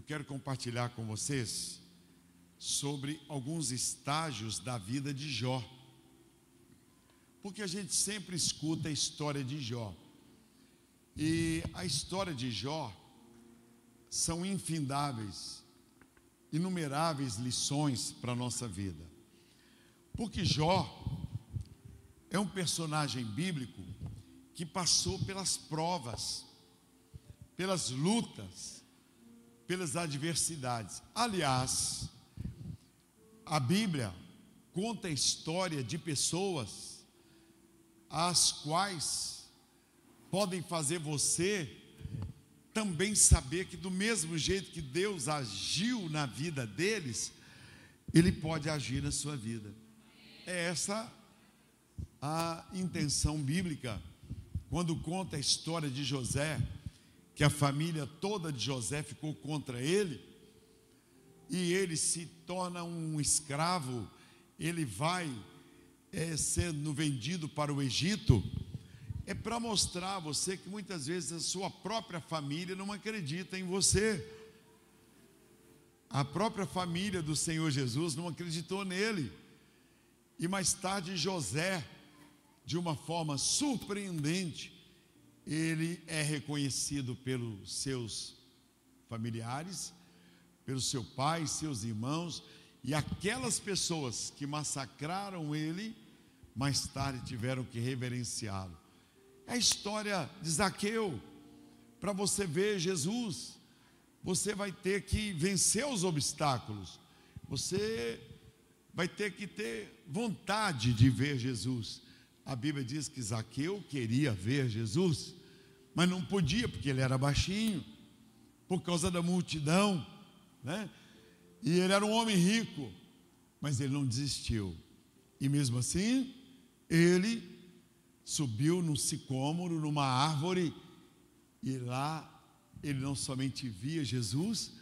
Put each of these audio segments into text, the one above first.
eu quero compartilhar com vocês sobre alguns estágios da vida de Jó. Porque a gente sempre escuta a história de Jó. E a história de Jó são infindáveis, inumeráveis lições para a nossa vida. Porque Jó é um personagem bíblico que passou pelas provas, pelas lutas, pelas adversidades. Aliás, a Bíblia conta a história de pessoas as quais podem fazer você também saber que, do mesmo jeito que Deus agiu na vida deles, Ele pode agir na sua vida. É essa a intenção bíblica quando conta a história de José, que a família toda de José ficou contra ele, e ele se torna um escravo, ele vai é, sendo vendido para o Egito, é para mostrar a você que muitas vezes a sua própria família não acredita em você. A própria família do Senhor Jesus não acreditou nele. E mais tarde José, de uma forma surpreendente, ele é reconhecido pelos seus familiares, pelo seu pai, seus irmãos, e aquelas pessoas que massacraram ele, mais tarde tiveram que reverenciá-lo. É a história de Zaqueu. Para você ver Jesus, você vai ter que vencer os obstáculos. Você vai ter que ter vontade de ver Jesus. A Bíblia diz que Zaqueu queria ver Jesus, mas não podia, porque ele era baixinho, por causa da multidão, né? E ele era um homem rico, mas ele não desistiu. E mesmo assim, ele subiu num sicômoro, numa árvore, e lá ele não somente via Jesus,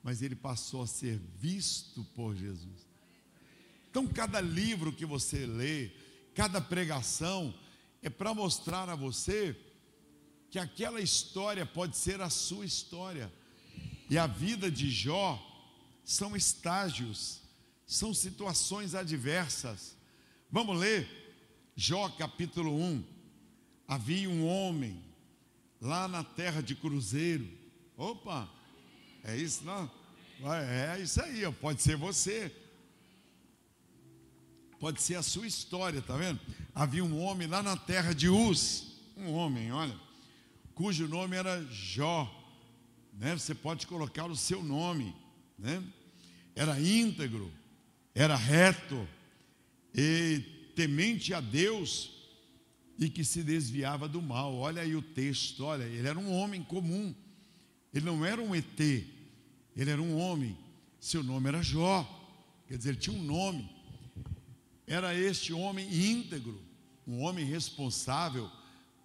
mas ele passou a ser visto por Jesus. Então, cada livro que você lê, cada pregação, é para mostrar a você que aquela história pode ser a sua história. E a vida de Jó são estágios, são situações adversas. Vamos ler Jó capítulo 1. Havia um homem lá na terra de Cruzeiro. Opa, é isso não? É isso aí, pode ser você. Pode ser a sua história, tá vendo? Havia um homem lá na terra de Uz, um homem, olha, cujo nome era Jó, né? Você pode colocar o seu nome, né? Era íntegro, era reto e temente a Deus e que se desviava do mal. Olha aí o texto, olha, ele era um homem comum. Ele não era um ET, ele era um homem. Seu nome era Jó. Quer dizer, ele tinha um nome era este homem íntegro, um homem responsável,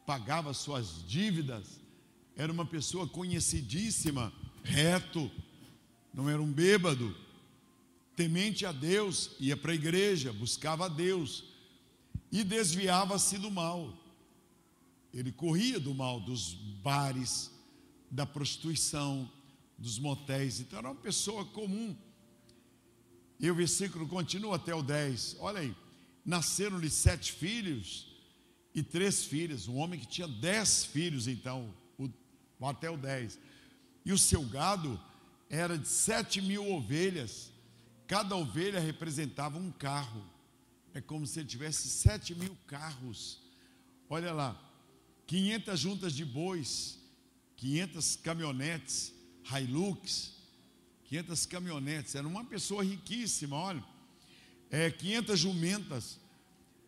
pagava suas dívidas, era uma pessoa conhecidíssima, reto, não era um bêbado, temente a Deus, ia para a igreja, buscava a Deus e desviava-se do mal. Ele corria do mal, dos bares, da prostituição, dos motéis, então era uma pessoa comum e o versículo continua até o 10. Olha aí. Nasceram-lhe sete filhos e três filhas. Um homem que tinha dez filhos, então, o, até o 10. E o seu gado era de sete mil ovelhas. Cada ovelha representava um carro. É como se ele tivesse sete mil carros. Olha lá, 500 juntas de bois, 500 caminhonetes, Hilux, 500 caminhonetes, era uma pessoa riquíssima, olha, é, 500 jumentas,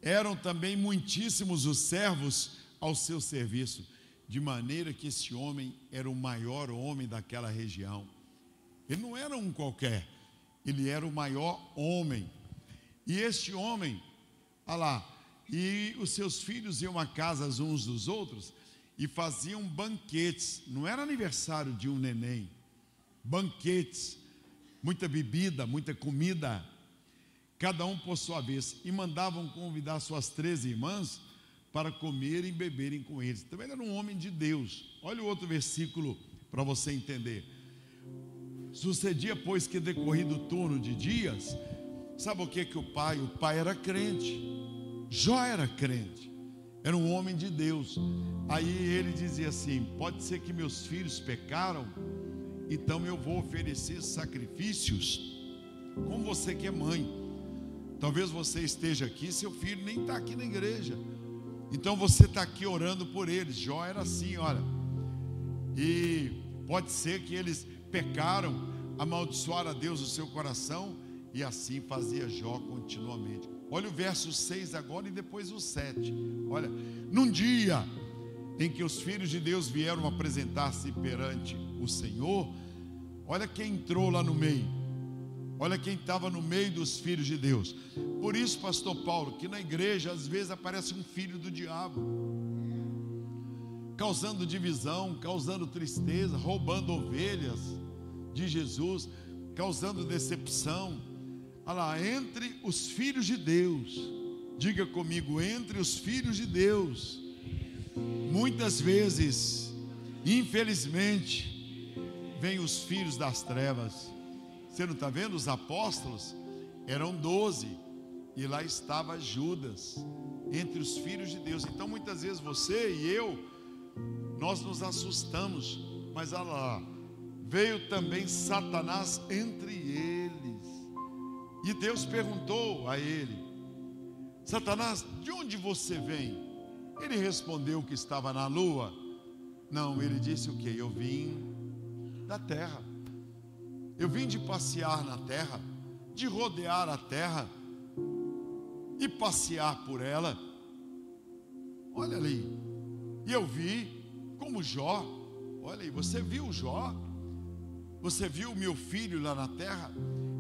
eram também muitíssimos os servos ao seu serviço, de maneira que esse homem era o maior homem daquela região. Ele não era um qualquer, ele era o maior homem. E este homem, olha lá, e os seus filhos iam a casas uns dos outros e faziam banquetes, não era aniversário de um neném, banquetes, muita bebida, muita comida, cada um por sua vez, e mandavam convidar suas três irmãs para comerem e beberem com eles. Também era um homem de Deus. Olha o outro versículo para você entender. Sucedia, pois, que decorrido o turno de dias, sabe o que que o pai? O pai era crente. Jó era crente. Era um homem de Deus. Aí ele dizia assim: Pode ser que meus filhos pecaram, então eu vou oferecer sacrifícios. Como você que é mãe, talvez você esteja aqui, seu filho nem está aqui na igreja. Então você está aqui orando por eles. Jó era assim, olha. E pode ser que eles pecaram, amaldiçoaram a Deus o seu coração, e assim fazia Jó continuamente. Olha o verso 6 agora e depois o 7. Olha, num dia em que os filhos de Deus vieram apresentar-se perante o Senhor, olha quem entrou lá no meio. Olha quem estava no meio dos filhos de Deus. Por isso, pastor Paulo, que na igreja às vezes aparece um filho do diabo, causando divisão, causando tristeza, roubando ovelhas de Jesus, causando decepção. Olha lá, entre os filhos de Deus, diga comigo, entre os filhos de Deus, muitas vezes, infelizmente, vêm os filhos das trevas. Você não está vendo? Os apóstolos eram doze, e lá estava Judas, entre os filhos de Deus. Então, muitas vezes você e eu, nós nos assustamos, mas olha lá, veio também Satanás entre eles. E Deus perguntou a ele: Satanás, de onde você vem? Ele respondeu que estava na lua. Não, ele disse o que? Eu vim da terra. Eu vim de passear na terra, de rodear a terra e passear por ela. Olha ali. E eu vi como Jó. Olha aí, você viu Jó? Você viu meu filho lá na terra?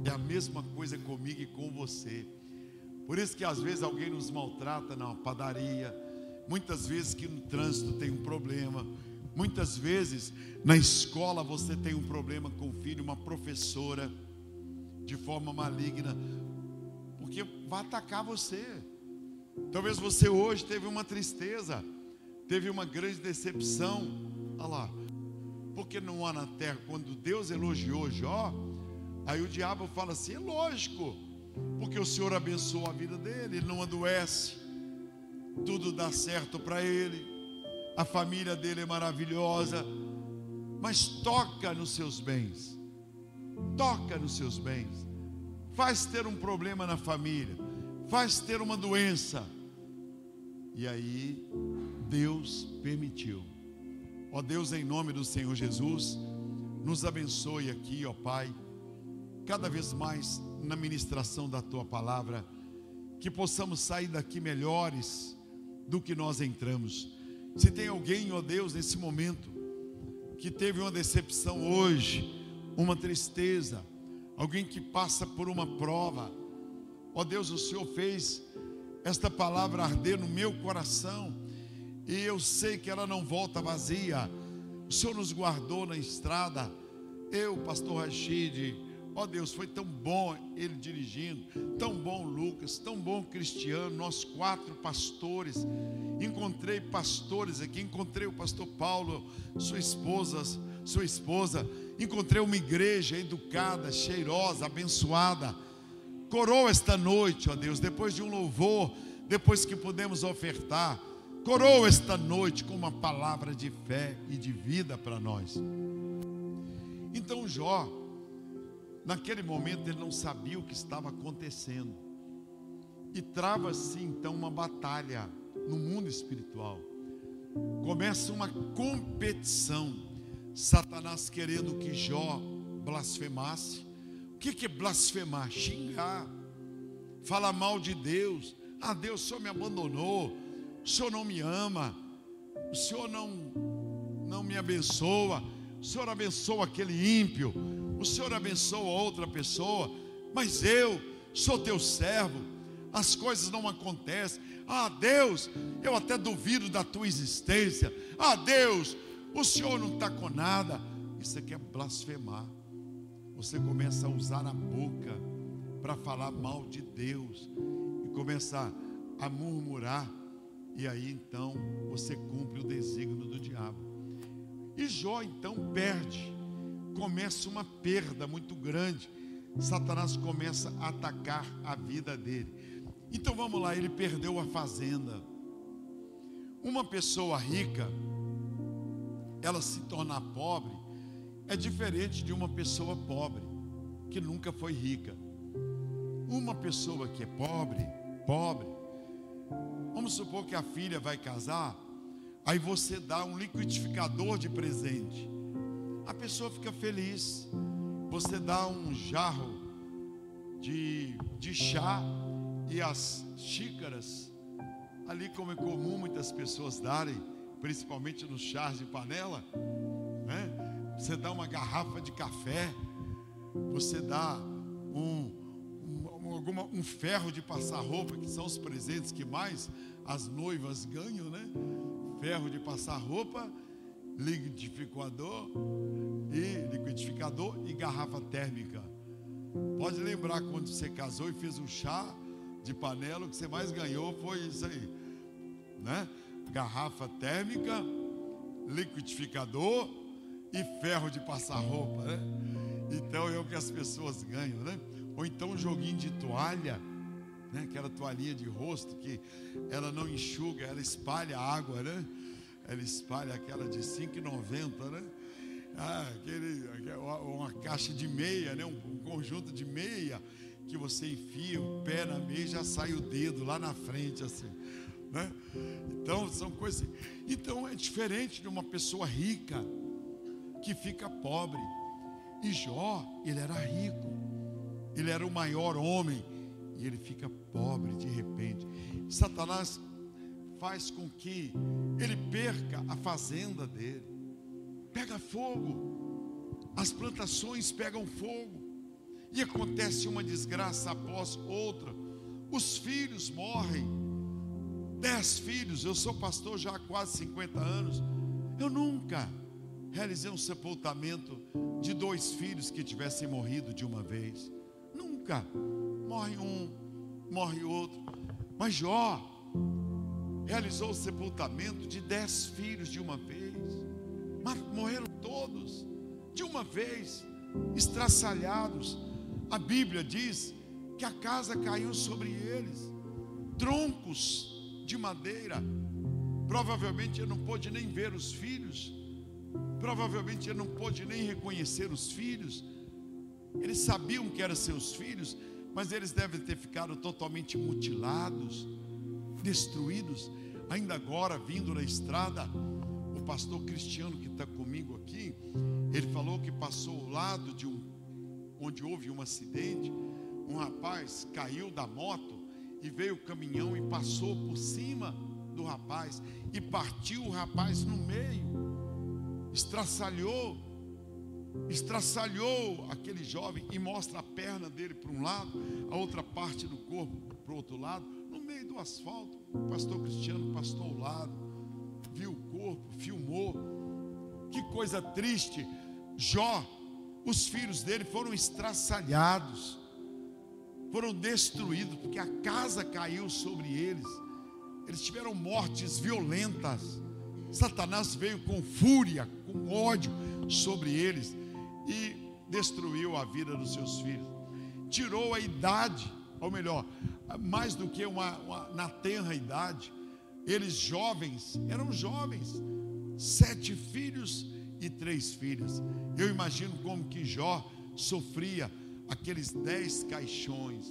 É a mesma coisa comigo e com você. Por isso que às vezes alguém nos maltrata na padaria, muitas vezes que no trânsito tem um problema, muitas vezes na escola você tem um problema com o filho, uma professora de forma maligna, porque vai atacar você. Talvez você hoje teve uma tristeza, teve uma grande decepção. Olha lá, porque não há na terra, quando Deus elogiou Jó, Aí o diabo fala assim: é lógico, porque o Senhor abençoa a vida dele, ele não adoece, tudo dá certo para ele, a família dele é maravilhosa, mas toca nos seus bens, toca nos seus bens, faz ter um problema na família, faz ter uma doença, e aí Deus permitiu. Ó Deus, em nome do Senhor Jesus, nos abençoe aqui, ó Pai cada vez mais na ministração da tua palavra, que possamos sair daqui melhores do que nós entramos. Se tem alguém, ó Deus, nesse momento, que teve uma decepção hoje, uma tristeza, alguém que passa por uma prova, ó Deus, o Senhor fez esta palavra arder no meu coração, e eu sei que ela não volta vazia. O Senhor nos guardou na estrada, eu, pastor Rachid, Ó oh Deus, foi tão bom ele dirigindo, tão bom Lucas, tão bom Cristiano, nós quatro pastores. Encontrei pastores aqui, encontrei o pastor Paulo, sua esposa, sua esposa. Encontrei uma igreja educada, cheirosa, abençoada. Coroa esta noite, ó Deus, depois de um louvor, depois que pudemos ofertar. Coroa esta noite com uma palavra de fé e de vida para nós. Então Jó Naquele momento ele não sabia o que estava acontecendo. E trava-se então uma batalha no mundo espiritual. Começa uma competição. Satanás querendo que Jó blasfemasse. O que é blasfemar? Xingar, falar mal de Deus. Ah, Deus, o Senhor me abandonou, o Senhor não me ama, o Senhor não, não me abençoa, o Senhor abençoa aquele ímpio, o Senhor abençoa outra pessoa, mas eu sou teu servo, as coisas não acontecem. Ah, Deus, eu até duvido da tua existência. Ah, Deus, o Senhor não está com nada. Isso aqui é blasfemar. Você começa a usar a boca para falar mal de Deus e começa a murmurar, e aí então você cumpre o desígnio do diabo. E Jó então perde começa uma perda muito grande. Satanás começa a atacar a vida dele. Então vamos lá, ele perdeu a fazenda. Uma pessoa rica, ela se tornar pobre, é diferente de uma pessoa pobre, que nunca foi rica. Uma pessoa que é pobre, pobre, vamos supor que a filha vai casar, aí você dá um liquidificador de presente a pessoa fica feliz. Você dá um jarro de, de chá e as xícaras, ali como é comum muitas pessoas darem, principalmente nos chás de panela, né? Você dá uma garrafa de café, você dá um, um, alguma, um ferro de passar roupa, que são os presentes que mais as noivas ganham, né? Ferro de passar roupa liquidificador e liquidificador e garrafa térmica. Pode lembrar quando você casou e fez um chá de panela, o que você mais ganhou foi isso aí, né? Garrafa térmica, liquidificador e ferro de passar roupa, né? Então é o que as pessoas ganham, né? Ou então um joguinho de toalha, né? Aquela toalhinha de rosto que ela não enxuga, ela espalha água, né? Ela espalha aquela de 5,90, né? Ah, aquele, uma caixa de meia, né? Um, conjunto de meia que você enfia o pé na meia e já sai o dedo lá na frente, assim, né? Então, são coisas. Então, é diferente de uma pessoa rica que fica pobre. E Jó, ele era rico, ele era o maior homem, e ele fica pobre de repente. Satanás faz com que ele perca a fazenda dele. Pega fogo, as plantações pegam fogo, e acontece uma desgraça após outra. Os filhos morrem, dez filhos. Eu sou pastor já há quase 50 anos. Eu nunca realizei um sepultamento de dois filhos que tivessem morrido de uma vez. Nunca. Morre um, morre outro. Mas Jó, realizou o sepultamento de dez filhos de uma vez, morreram todos de uma vez, estraçalhados. A Bíblia diz que a casa caiu sobre eles, troncos de madeira. Provavelmente ele não pôde nem ver os filhos, provavelmente ele não pôde nem reconhecer os filhos. Eles sabiam que eram seus filhos, mas eles devem ter ficado totalmente mutilados destruídos. Ainda agora, vindo na estrada, o pastor Cristiano que está comigo aqui, ele falou que passou ao lado de um, onde houve um acidente, um rapaz caiu da moto e veio o caminhão e passou por cima do rapaz e partiu o rapaz no meio, estraçalhou, estraçalhou aquele jovem e mostra a perna dele para um lado, a outra parte do corpo para o outro lado meio do asfalto, o pastor Cristiano passou ao lado, viu o corpo, filmou. Que coisa triste. Jó, os filhos dele foram estraçalhados, foram destruídos, porque a casa caiu sobre eles. Eles tiveram mortes violentas. Satanás veio com fúria, com ódio sobre eles e destruiu a vida dos seus filhos. Tirou a idade, ou melhor, mais do que uma, uma, na tenra idade, eles jovens, eram jovens, sete filhos e três filhas. Eu imagino como que Jó sofria aqueles dez caixões,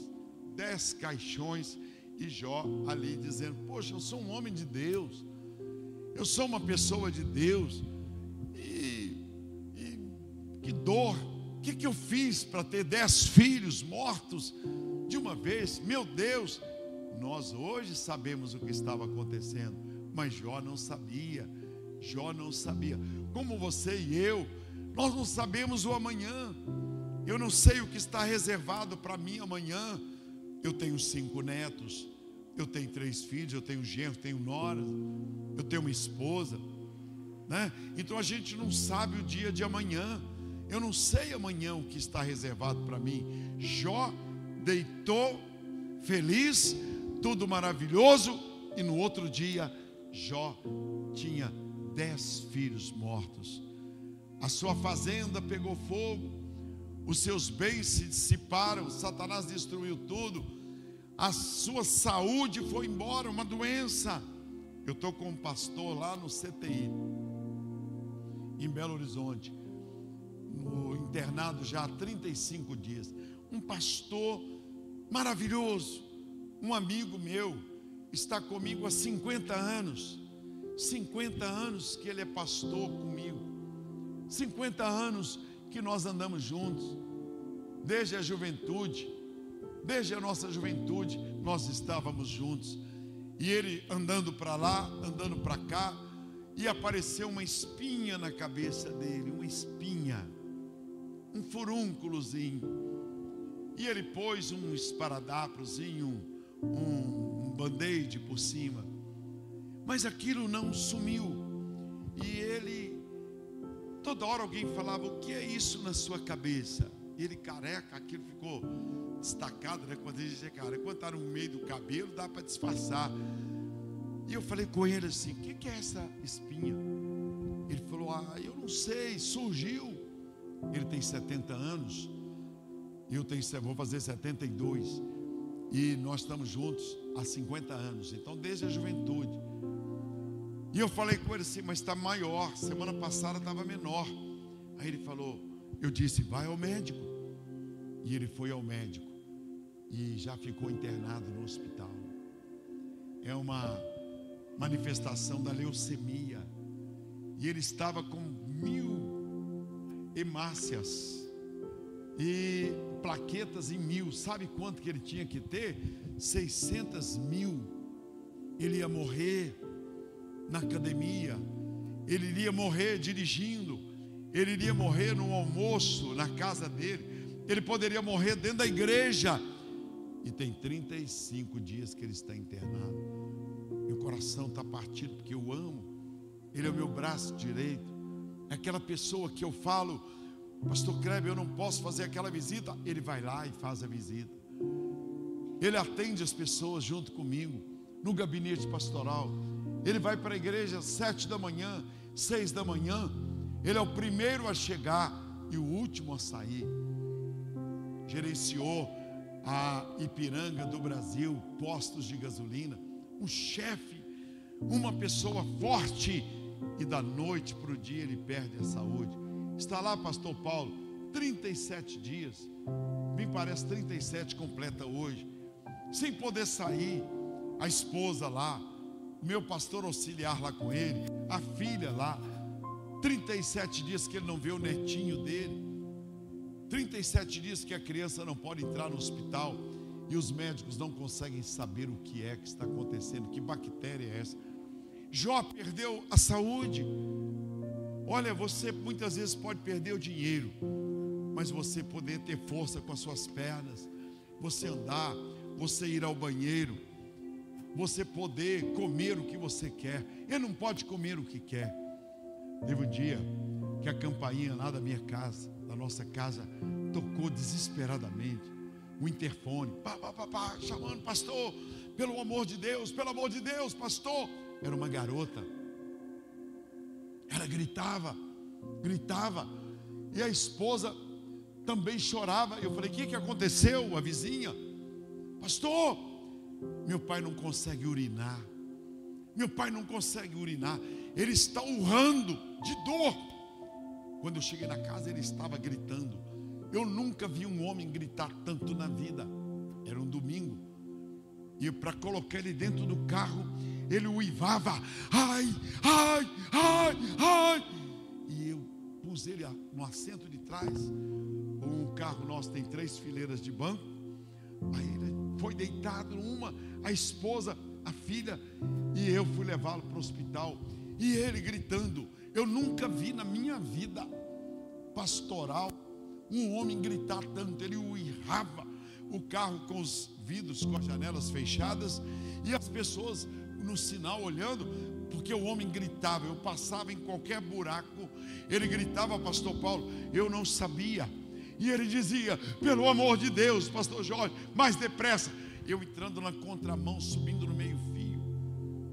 dez caixões, e Jó ali dizendo: Poxa, eu sou um homem de Deus, eu sou uma pessoa de Deus, e, e que dor, o que, que eu fiz para ter dez filhos mortos? De uma vez, meu Deus, nós hoje sabemos o que estava acontecendo, mas Jó não sabia. Jó não sabia. Como você e eu, nós não sabemos o amanhã. Eu não sei o que está reservado para mim amanhã. Eu tenho cinco netos, eu tenho três filhos, eu tenho genro, tenho noras, eu tenho uma esposa, né? Então a gente não sabe o dia de amanhã. Eu não sei amanhã o que está reservado para mim. Jó deitou feliz, tudo maravilhoso, e no outro dia Jó tinha dez filhos mortos. a sua fazenda pegou fogo, os seus bens se dissiparam, Satanás destruiu tudo, a sua saúde foi embora, uma doença. Eu estou com um pastor lá no CTI, em Belo Horizonte, no internado já há 35 dias. Um pastor maravilhoso, um amigo meu, está comigo há 50 anos. 50 anos que ele é pastor comigo. 50 anos que nós andamos juntos. Desde a juventude, desde a nossa juventude, nós estávamos juntos. E ele andando para lá, andando para cá, e apareceu uma espinha na cabeça dele, uma espinha, um furúnculozinho. E ele pôs um esparadrapozinho, um, um band-aid por cima. Mas aquilo não sumiu. E ele, toda hora alguém falava: O que é isso na sua cabeça? E ele careca, aquilo ficou destacado, né? Quando a gente é careca, quando está no meio do cabelo, dá para disfarçar. E eu falei com ele assim: O que, que é essa espinha? Ele falou: Ah, eu não sei, surgiu. Ele tem 70 anos, eu tenho, vou fazer 72. E nós estamos juntos há 50 anos, então desde a juventude. E eu falei com ele assim, mas está maior. Semana passada estava menor. Aí ele falou, eu disse, vai ao médico. E ele foi ao médico. E já ficou internado no hospital. É uma manifestação da leucemia. E ele estava com mil hemácias. E plaquetas em mil. Sabe quanto que ele tinha que ter? 600 mil. Ele ia morrer na academia, ele iria morrer dirigindo, ele iria morrer no almoço na casa dele, ele poderia morrer dentro da igreja. E tem 35 dias que ele está internado. Meu coração está partido porque eu amo. Ele é o meu braço direito. É aquela pessoa que eu falo, Pastor Kleber, eu não posso fazer aquela visita. Ele vai lá e faz a visita. Ele atende as pessoas junto comigo no gabinete pastoral. Ele vai para a igreja às sete da manhã, seis da manhã. Ele é o primeiro a chegar e o último a sair. Gerenciou a Ipiranga do Brasil, postos de gasolina. Um chefe, uma pessoa forte. E da noite para o dia ele perde a saúde. Está lá, pastor Paulo, 37 dias. Me parece 37 completa hoje. Sem poder sair. A esposa lá, meu pastor auxiliar lá com ele, a filha lá, 37 dias que ele não vê o netinho dele, 37 dias que a criança não pode entrar no hospital e os médicos não conseguem saber o que é que está acontecendo, que bactéria é essa. Jó perdeu a saúde. Olha, você muitas vezes pode perder o dinheiro, mas você poder ter força com as suas pernas, você andar, você ir ao banheiro, você poder comer o que você quer. Ele não pode comer o que quer. Teve um dia que a campainha lá da minha casa, da nossa casa, tocou desesperadamente. O interfone, pá, pá, pá, pá, chamando, pastor, pelo amor de Deus, pelo amor de Deus, pastor. Era uma garota. Ela gritava, gritava. E a esposa também chorava. Eu falei: o que, que aconteceu? A vizinha, pastor, meu pai não consegue urinar. Meu pai não consegue urinar. Ele está urrando de dor. Quando eu cheguei na casa, ele estava gritando. Eu nunca vi um homem gritar tanto na vida. Era um domingo. E para colocar ele dentro do carro, ele uivava: ai, ai, ai, ai. E eu pus ele no assento de trás. O carro nosso tem três fileiras de banco. Aí ele foi deitado uma, a esposa, a filha, e eu fui levá-lo para o hospital. E ele gritando. Eu nunca vi na minha vida pastoral um homem gritar tanto. Ele uirrava o carro com os vidros, com as janelas fechadas, e as pessoas no sinal olhando, porque o homem gritava. Eu passava em qualquer buraco, ele gritava, Pastor Paulo. Eu não sabia e ele dizia: pelo amor de Deus, pastor Jorge, mais depressa. Eu entrando na contramão, subindo no meio-fio.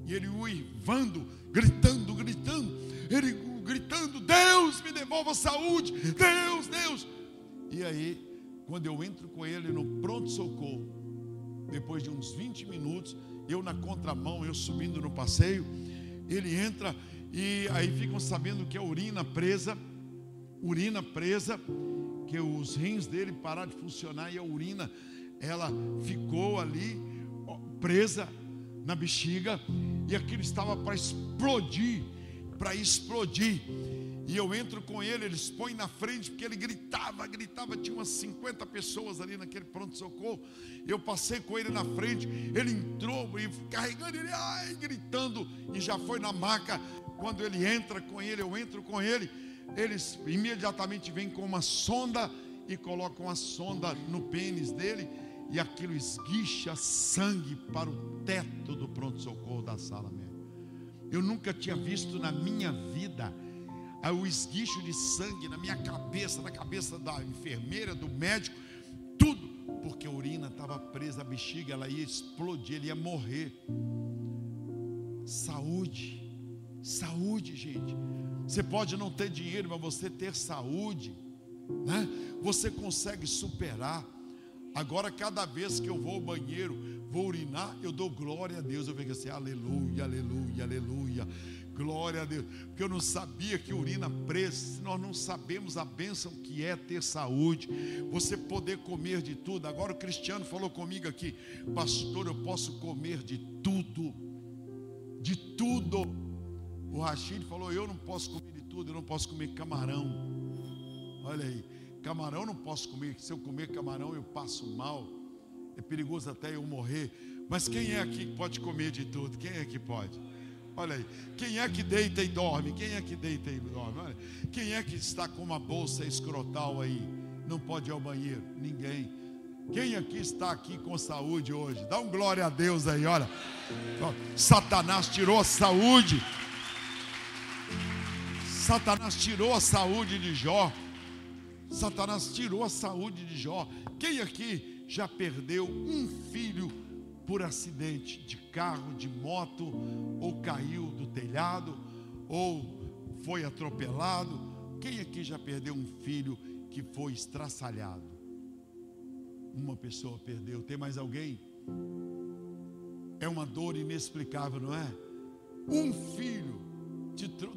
E ele uivando, gritando, gritando. Ele gritando: Deus, me devolva a saúde, Deus, Deus. E aí, quando eu entro com ele no pronto-socorro, depois de uns 20 minutos, eu na contramão, eu subindo no passeio, ele entra e aí ficam sabendo que a urina presa, urina presa, que os rins dele pararam de funcionar e a urina ela ficou ali presa na bexiga e aquilo estava para explodir, para explodir. E eu entro com ele, eles põem na frente, porque ele gritava, gritava, tinha umas 50 pessoas ali naquele pronto-socorro. Eu passei com ele na frente, ele entrou e carregando ele, ai, gritando, e já foi na maca. Quando ele entra com ele, eu entro com ele, eles imediatamente vêm com uma sonda e colocam a sonda no pênis dele e aquilo esguicha sangue para o teto do pronto-socorro da sala mesmo. Eu nunca tinha visto na minha vida o esguicho de sangue na minha cabeça, na cabeça da enfermeira, do médico, tudo, porque a urina estava presa à bexiga, ela ia explodir, ele ia morrer. Saúde, saúde, gente. Você pode não ter dinheiro, mas você ter saúde, né? Você consegue superar. Agora, cada vez que eu vou ao banheiro, vou urinar, eu dou glória a Deus. Eu venho assim, aleluia, aleluia, aleluia. Glória a Deus. Porque eu não sabia que urina presa. Nós não sabemos a bênção que é ter saúde. Você poder comer de tudo. Agora o Cristiano falou comigo aqui, pastor, eu posso comer de tudo. De tudo. O Rachid falou, eu não posso comer de tudo, eu não posso comer camarão. Olha aí. Camarão não posso comer, se eu comer camarão eu passo mal, é perigoso até eu morrer. Mas quem é aqui que pode comer de tudo? Quem é que pode? Olha aí, quem é que deita e dorme? Quem é que deita e dorme? Olha, quem é que está com uma bolsa escrotal aí? Não pode ir ao banheiro? Ninguém. Quem aqui está aqui com saúde hoje? Dá um glória a Deus aí, olha. Satanás tirou a saúde. Satanás tirou a saúde de Jó. Satanás tirou a saúde de Jó. Quem aqui já perdeu um filho por acidente de carro, de moto, ou caiu do telhado, ou foi atropelado? Quem aqui já perdeu um filho que foi estraçalhado? Uma pessoa perdeu. Tem mais alguém? É uma dor inexplicável, não é? Um filho,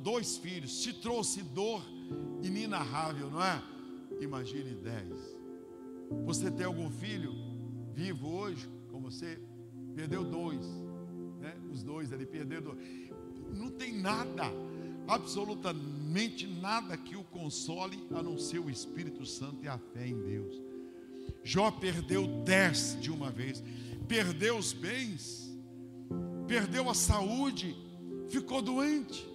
dois filhos, te trouxe dor inenarrável, não é? Imagine dez. Você tem algum filho vivo hoje com você? Perdeu dois, né? Os dois ali perderam. Não tem nada, absolutamente nada que o console a não ser o Espírito Santo e a fé em Deus. Jó perdeu dez de uma vez, perdeu os bens, perdeu a saúde, ficou doente,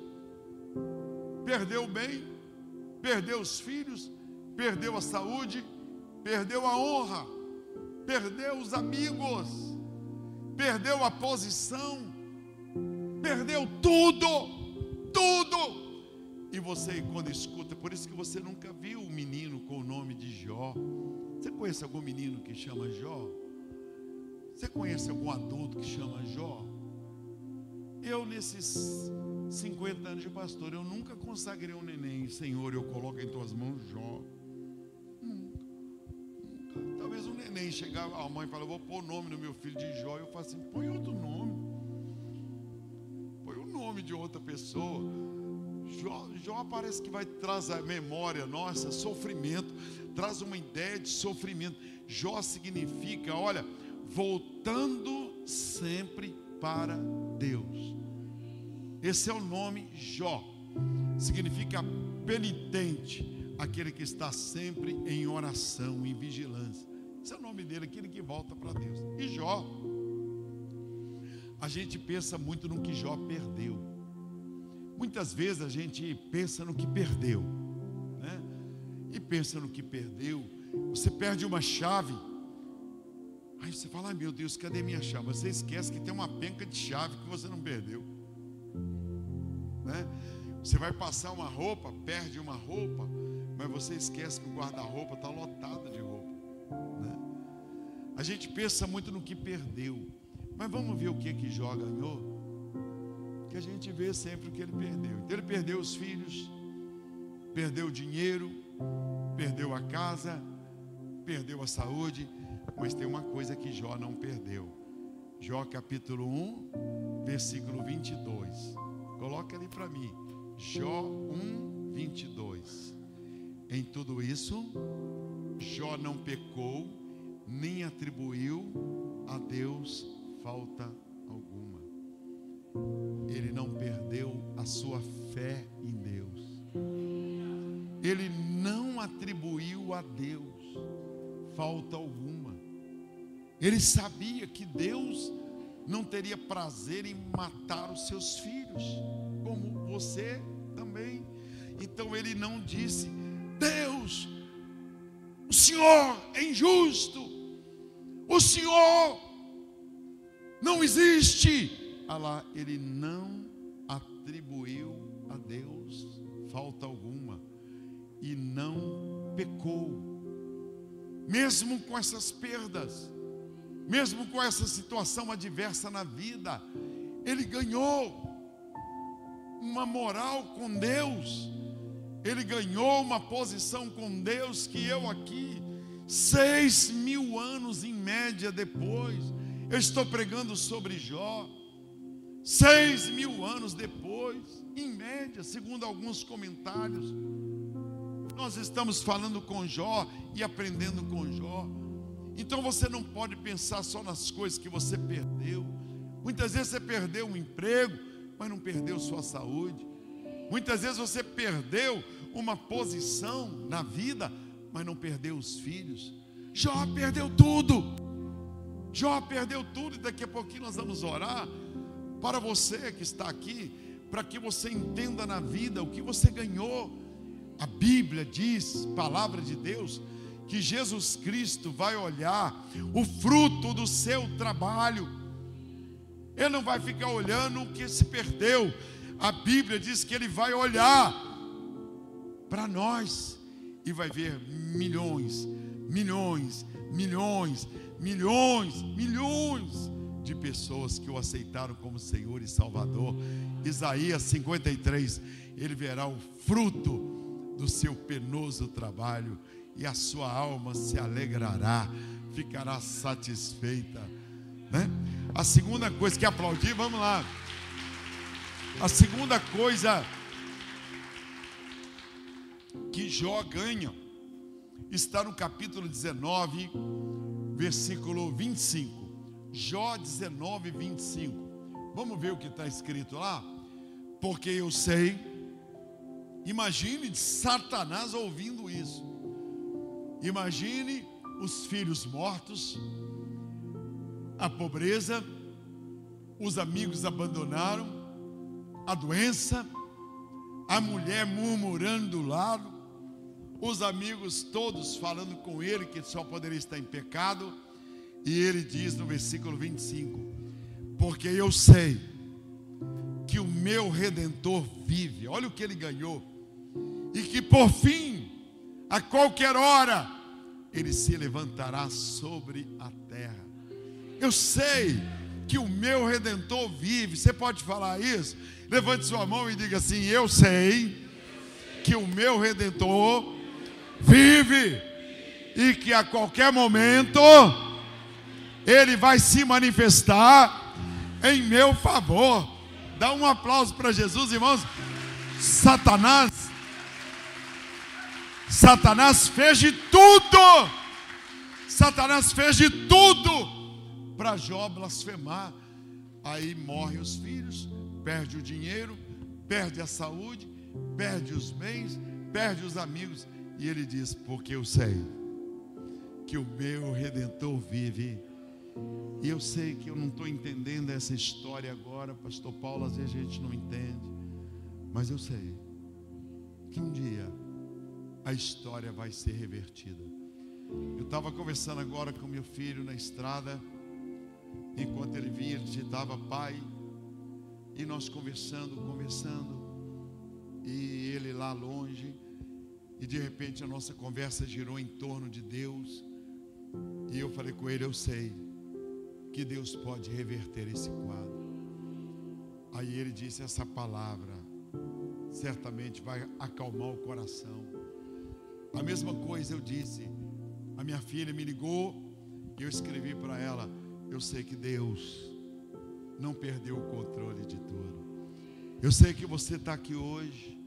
perdeu o bem, perdeu os filhos, perdeu a saúde, perdeu a honra, perdeu os amigos, perdeu a posição, perdeu tudo, tudo. E você, quando escuta, por isso que você nunca viu um menino com o nome de Jó. Você conhece algum menino que chama Jó? Você conhece algum adulto que chama Jó? Eu, nesses 50 anos de pastor, eu nunca consagrei um neném, Senhor, eu coloco em tuas mãos Jó talvez um neném chegar, a mãe fala, vou pôr o nome no meu filho de Jó. Eu falo assim, põe outro nome. Põe o nome de outra pessoa. Jó, Jó parece que vai trazer a memória nossa, sofrimento, traz uma ideia de sofrimento. Jó significa, olha, voltando sempre para Deus. Esse é o nome Jó. Significa penitente, aquele que está sempre em oração, em vigilância. Esse é o nome dele, aquele que volta para Deus. E Jó, a gente pensa muito no que Jó perdeu. Muitas vezes a gente pensa no que perdeu, né? E pensa no que perdeu. Você perde uma chave. Aí você fala, ai meu Deus, cadê minha chave? Você esquece que tem uma penca de chave que você não perdeu. Né? Você vai passar uma roupa, perde uma roupa, mas você esquece que o guarda-roupa está lotado de roupa. A gente pensa muito no que perdeu, mas vamos ver o que que Jó ganhou. Que a gente vê sempre o que ele perdeu. Então ele perdeu os filhos, perdeu o dinheiro, perdeu a casa, perdeu a saúde, mas tem uma coisa que Jó não perdeu. Jó capítulo 1, versículo 22. Coloca ali para mim. Jó 1, 22. Em tudo isso, Jó não pecou, nem atribuiu a Deus falta alguma. Ele não perdeu a sua fé em Deus. Ele não atribuiu a Deus falta alguma. Ele sabia que Deus não teria prazer em matar os seus filhos, como você também. Então ele não disse: Deus, o Senhor é injusto, o Senhor não existe. Ah lá, ele não atribuiu a Deus falta alguma e não pecou mesmo com essas perdas, mesmo com essa situação adversa na vida, ele ganhou uma moral com Deus, ele ganhou uma posição com Deus que eu aqui, seis mil anos em média depois, eu estou pregando sobre Jó, seis mil anos depois, em média, segundo alguns comentários, nós estamos falando com Jó e aprendendo com Jó. Então você não pode pensar só nas coisas que você perdeu. Muitas vezes você perdeu um emprego, mas não perdeu sua saúde. Muitas vezes você perdeu uma posição na vida, mas não perdeu os filhos. Jó perdeu tudo. Jó perdeu tudo e daqui a pouquinho nós vamos orar para você que está aqui, para que você entenda na vida o que você ganhou a Bíblia diz, palavra de Deus, que Jesus Cristo vai olhar o fruto do seu trabalho. Ele não vai ficar olhando o que se perdeu. A Bíblia diz que ele vai olhar para nós e vai ver milhões, milhões, milhões, milhões, milhões de pessoas que o aceitaram como Senhor e Salvador. Isaías 53, ele verá o fruto do seu penoso trabalho e a sua alma se alegrará, ficará satisfeita. Né? A segunda coisa que aplaudir, vamos lá. A segunda coisa que Jó ganha está no capítulo 19, versículo 25. Jó 19, 25. Vamos ver o que está escrito lá? Porque eu sei Imagine Satanás ouvindo isso. Imagine os filhos mortos, a pobreza, os amigos abandonaram, a doença, a mulher murmurando do lado, os amigos todos falando com ele que só poderia estar em pecado, e ele diz no versículo 25: Porque eu sei que o meu redentor vive. Olha o que ele ganhou e que por fim, a qualquer hora, ele se levantará sobre a terra. Eu sei que o meu redentor vive. Você pode falar isso? Levante sua mão e diga assim: Eu sei que o meu redentor vive e que a qualquer momento ele vai se manifestar em meu favor. Dá um aplauso para Jesus, irmãos. Satanás Satanás fez de tudo. Satanás fez de tudo para Jó blasfemar. Aí morre os filhos, perde o dinheiro, perde a saúde, perde os bens, perde os amigos. E ele diz: Porque eu sei que o meu redentor vive. E eu sei que eu não estou entendendo essa história agora, Pastor Paulo. Às vezes a gente não entende, mas eu sei que um dia a história vai ser revertida. Eu estava conversando agora com meu filho na estrada, enquanto ele vinha, ele digitava pai, e nós conversando, conversando, e ele lá longe, e de repente a nossa conversa girou em torno de Deus, e eu falei com ele: Eu sei que Deus pode reverter esse quadro. Aí ele disse essa palavra: certamente vai acalmar o coração. A mesma coisa eu disse. A minha filha me ligou e eu escrevi para ela: Eu sei que Deus não perdeu o controle de tudo. Eu sei que você está aqui hoje.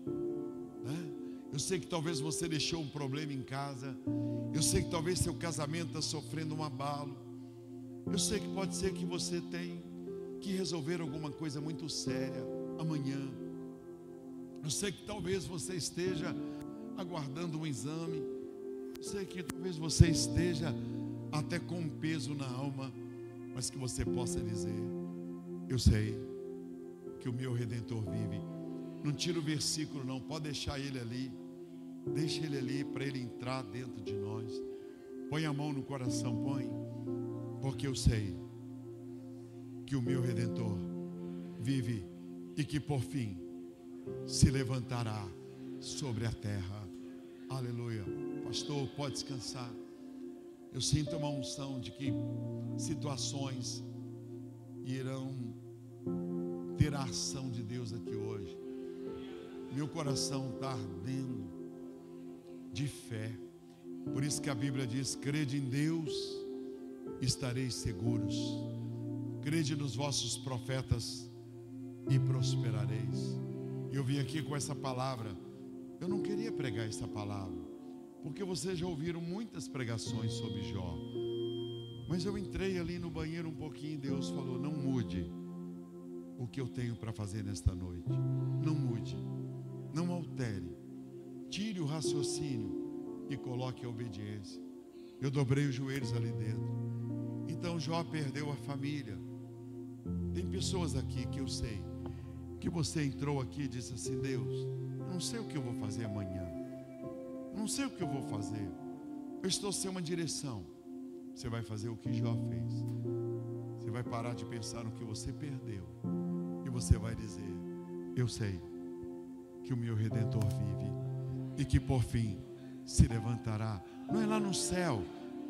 Né? Eu sei que talvez você deixou um problema em casa. Eu sei que talvez seu casamento está sofrendo um abalo. Eu sei que pode ser que você tenha que resolver alguma coisa muito séria amanhã. Eu sei que talvez você esteja aguardando um exame. Eu sei que talvez você esteja até com um peso na alma, mas que você possa dizer: Eu sei que o meu redentor vive. Não tira o versículo, não, pode deixar ele ali. Deixa ele ali para ele entrar dentro de nós. Põe a mão no coração, põe, porque eu sei que o meu redentor vive e que por fim se levantará sobre a terra. Aleluia. Pastor, pode descansar. Eu sinto uma unção de que situações irão ter a ação de Deus aqui hoje. Meu coração está ardendo de fé. Por isso que a Bíblia diz: crede em Deus, estareis seguros. Crede nos vossos profetas e prosperareis. Eu vim aqui com essa palavra. Eu não queria pregar essa palavra, porque vocês já ouviram muitas pregações sobre Jó. Mas eu entrei ali no banheiro um pouquinho e Deus falou: não mude o que eu tenho para fazer nesta noite. Não mude, não altere. Tire o raciocínio e coloque a obediência. Eu dobrei os joelhos ali dentro. Então Jó perdeu a família. Tem pessoas aqui que eu sei que você entrou aqui e disse assim: Deus, não sei o que eu vou fazer amanhã. Não sei o que eu vou fazer. Eu estou sem uma direção. Você vai fazer o que Jó fez. Você vai parar de pensar no que você perdeu. E você vai dizer: Eu sei que o meu redentor vive e que por fim se levantará. Não é lá no céu,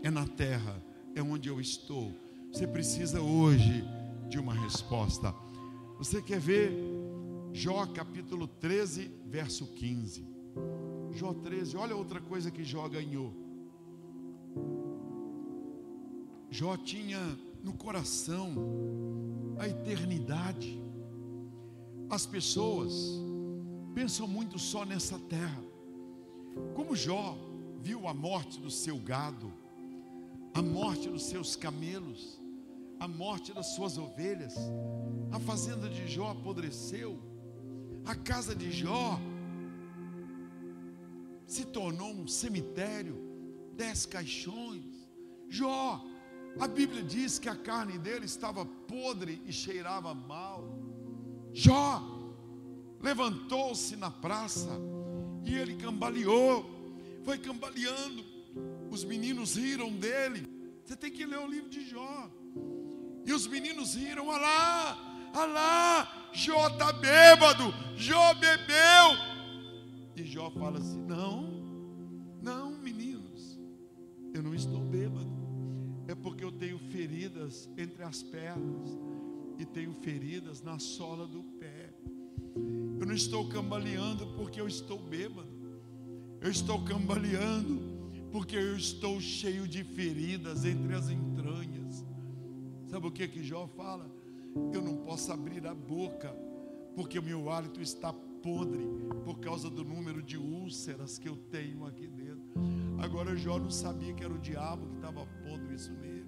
é na terra, é onde eu estou. Você precisa hoje de uma resposta. Você quer ver Jó capítulo 13, verso 15. Jó 13, olha outra coisa que Jó ganhou. Jó tinha no coração a eternidade. As pessoas pensam muito só nessa terra. Como Jó viu a morte do seu gado, a morte dos seus camelos, a morte das suas ovelhas, a fazenda de Jó apodreceu a casa de Jó se tornou um cemitério, dez caixões. Jó, a Bíblia diz que a carne dele estava podre e cheirava mal. Jó levantou-se na praça e ele cambaleou, foi cambaleando. Os meninos riram dele. Você tem que ler o livro de Jó. E os meninos riram, olha lá, olha lá, Jó está bêbado, Jó bebeu. E Jó fala assim: Não, não, meninos, eu não estou bêbado, é porque eu tenho feridas entre as pernas e tenho feridas na sola do pé. Eu não estou cambaleando porque eu estou bêbado, eu estou cambaleando porque eu estou cheio de feridas entre as entranhas. Sabe o que que Jó fala? eu não posso abrir a boca, porque o meu hálito está podre por causa do número de úlceras que eu tenho aqui dentro. Agora Jó não sabia que era o diabo que estava podre isso nele.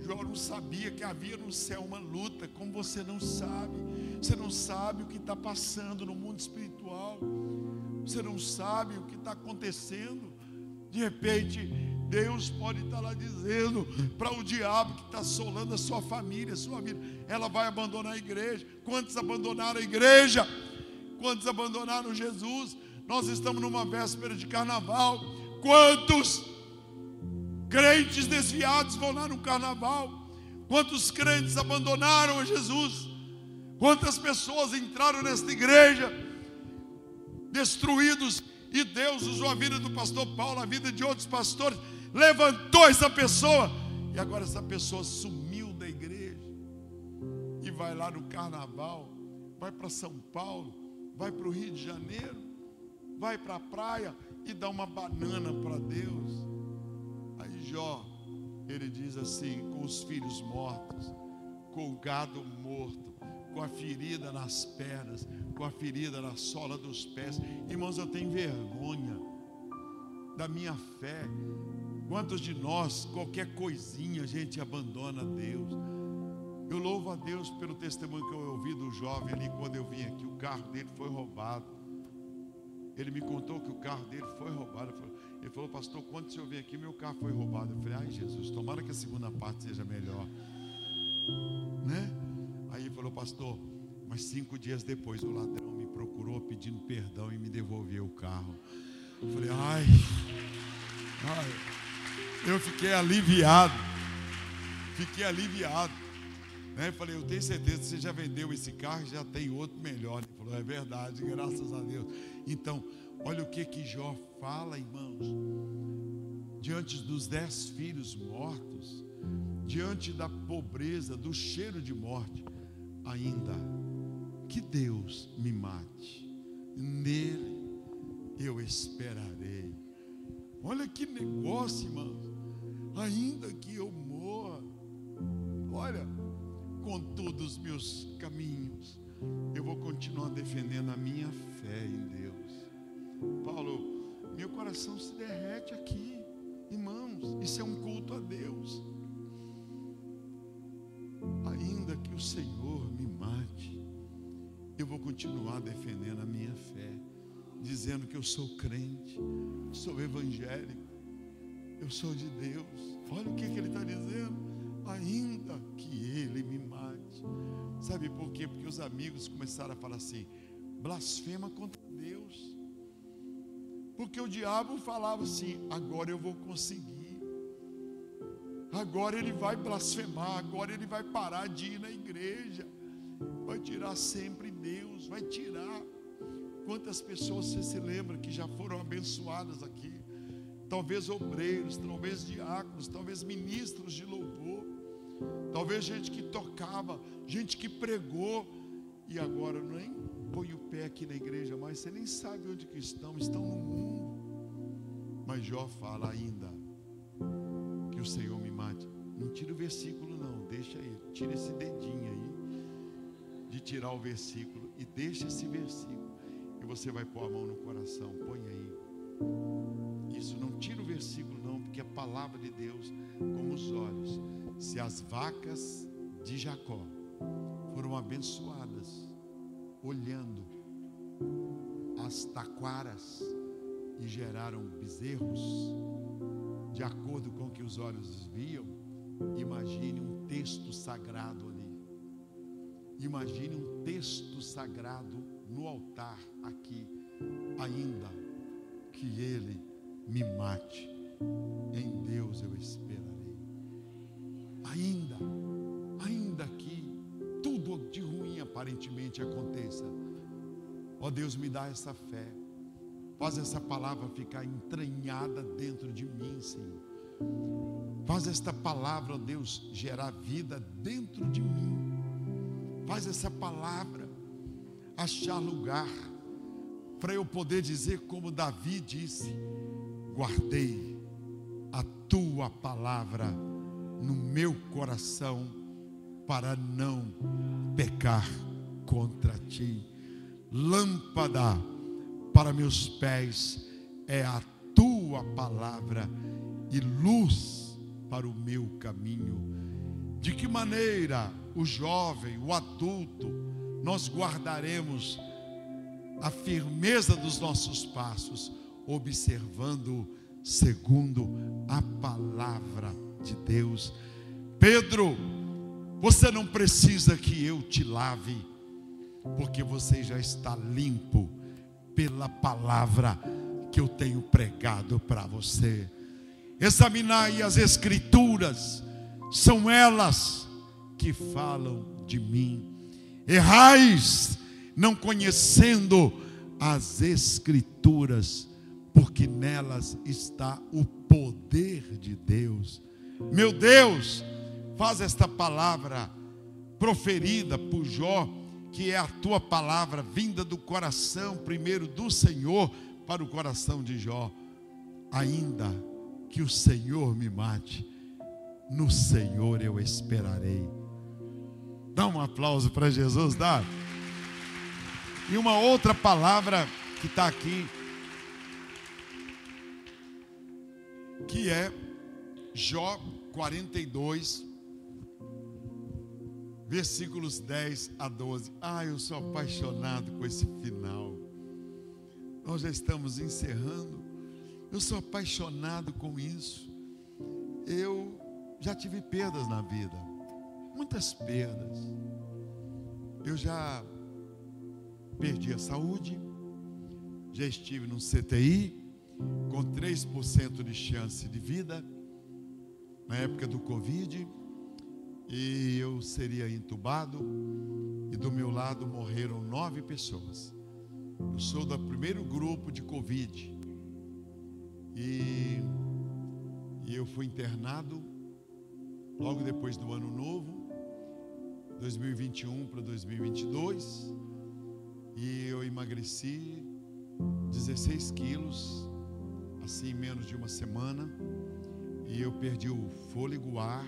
Jó não sabia que havia no céu uma luta, como você não sabe. Você não sabe o que está passando no mundo espiritual. Você não sabe o que está acontecendo. De repente, Deus pode estar lá dizendo para o diabo que está assolando a sua família, a sua vida, ela vai abandonar a igreja. Quantos abandonaram a igreja? Quantos abandonaram Jesus? Nós estamos numa véspera de carnaval. Quantos crentes desviados vão lá no carnaval? Quantos crentes abandonaram a Jesus? Quantas pessoas entraram nesta igreja destruídos e Deus usou a vida do pastor Paulo, a vida de outros pastores levantou essa pessoa, e agora essa pessoa sumiu da igreja, e vai lá no carnaval, vai para São Paulo, vai para o Rio de Janeiro, vai para a praia e dá uma banana para Deus. Aí Jó, ele diz assim: com os filhos mortos, com o gado morto, com a ferida nas pernas, com a ferida na sola dos pés. Irmãos, eu tenho vergonha da minha fé. Quantos de nós, qualquer coisinha, a gente abandona Deus? Eu louvo a Deus pelo testemunho que eu ouvi do jovem ali quando eu vim aqui. O carro dele foi roubado. Ele me contou que o carro dele foi roubado. Ele falou, pastor, quando senhor veio aqui, meu carro foi roubado. Eu falei, ai Jesus, tomara que a segunda parte seja melhor. Né? Aí ele falou, pastor, mas cinco dias depois o ladrão me procurou pedindo perdão e me devolveu o carro. Eu falei, ai, ai, eu fiquei aliviado. Fiquei aliviado. Né? Eu falei, eu tenho certeza que você já vendeu esse carro já tem outro melhor. Ele falou, é verdade, graças a Deus. Então, olha o que que Jó fala, irmãos. Diante dos dez filhos mortos, diante da pobreza, do cheiro de morte, ainda que Deus me mate, nele eu esperarei. Olha que negócio, irmãos. Ainda que eu morra, olha, com todos os meus caminhos, eu vou continuar defendendo a minha fé em Deus. Paulo, meu coração se derrete aqui, irmãos, isso é um culto a Deus. Ainda que o Senhor me mate, eu vou continuar defendendo a minha fé, dizendo que eu sou crente, sou evangélico, eu sou de Deus. Olha o que, que ele está dizendo ainda que ele me. Sabe por quê? Porque os amigos começaram a falar assim: blasfema contra Deus. Porque o diabo falava assim: agora eu vou conseguir. Agora ele vai blasfemar, agora ele vai parar de ir na igreja. Vai tirar sempre Deus, vai tirar. Quantas pessoas você se lembra que já foram abençoadas aqui? Talvez obreiros, talvez diáconos, talvez ministros de louvor Talvez gente que tocava, gente que pregou e agora nem põe o pé aqui na igreja, mas você nem sabe onde que estão, estão no mundo. Mas Jó fala ainda que o Senhor me mate. Não tira o versículo não, deixa aí, tira esse dedinho aí de tirar o versículo e deixa esse versículo e você vai pôr a mão no coração, põe aí. Isso não tira o versículo não, porque a palavra de Deus como os olhos se as vacas de Jacó foram abençoadas, olhando as taquaras e geraram bezerros, de acordo com o que os olhos viam, imagine um texto sagrado ali. Imagine um texto sagrado no altar aqui, ainda que ele me mate. Em Deus eu espero ainda, ainda que tudo de ruim aparentemente aconteça, ó Deus, me dá essa fé, faz essa palavra ficar entranhada dentro de mim, Senhor. Faz esta palavra, ó Deus, gerar vida dentro de mim. Faz essa palavra achar lugar para eu poder dizer como Davi disse: guardei a tua palavra no meu coração para não pecar contra ti. Lâmpada para meus pés é a tua palavra e luz para o meu caminho. De que maneira o jovem, o adulto, nós guardaremos a firmeza dos nossos passos, observando segundo a palavra de Deus. Pedro, você não precisa que eu te lave, porque você já está limpo pela palavra que eu tenho pregado para você. Examinai as Escrituras, são elas que falam de mim. Errais, não conhecendo as Escrituras, porque nelas está o poder de Deus meu Deus, faz esta palavra proferida por Jó que é a tua palavra vinda do coração, primeiro do Senhor, para o coração de Jó. Ainda que o Senhor me mate, no Senhor eu esperarei. Dá um aplauso para Jesus, dá. E uma outra palavra que está aqui, que é Jó 42, versículos 10 a 12. Ah, eu sou apaixonado com esse final. Nós já estamos encerrando. Eu sou apaixonado com isso. Eu já tive perdas na vida, muitas perdas. Eu já perdi a saúde, já estive no CTI com 3% de chance de vida na época do Covid e eu seria entubado e do meu lado morreram nove pessoas. Eu sou do primeiro grupo de Covid e, e eu fui internado logo depois do ano novo, 2021 para 2022, e eu emagreci 16 quilos, assim em menos de uma semana, e eu perdi o fôlego, o ar,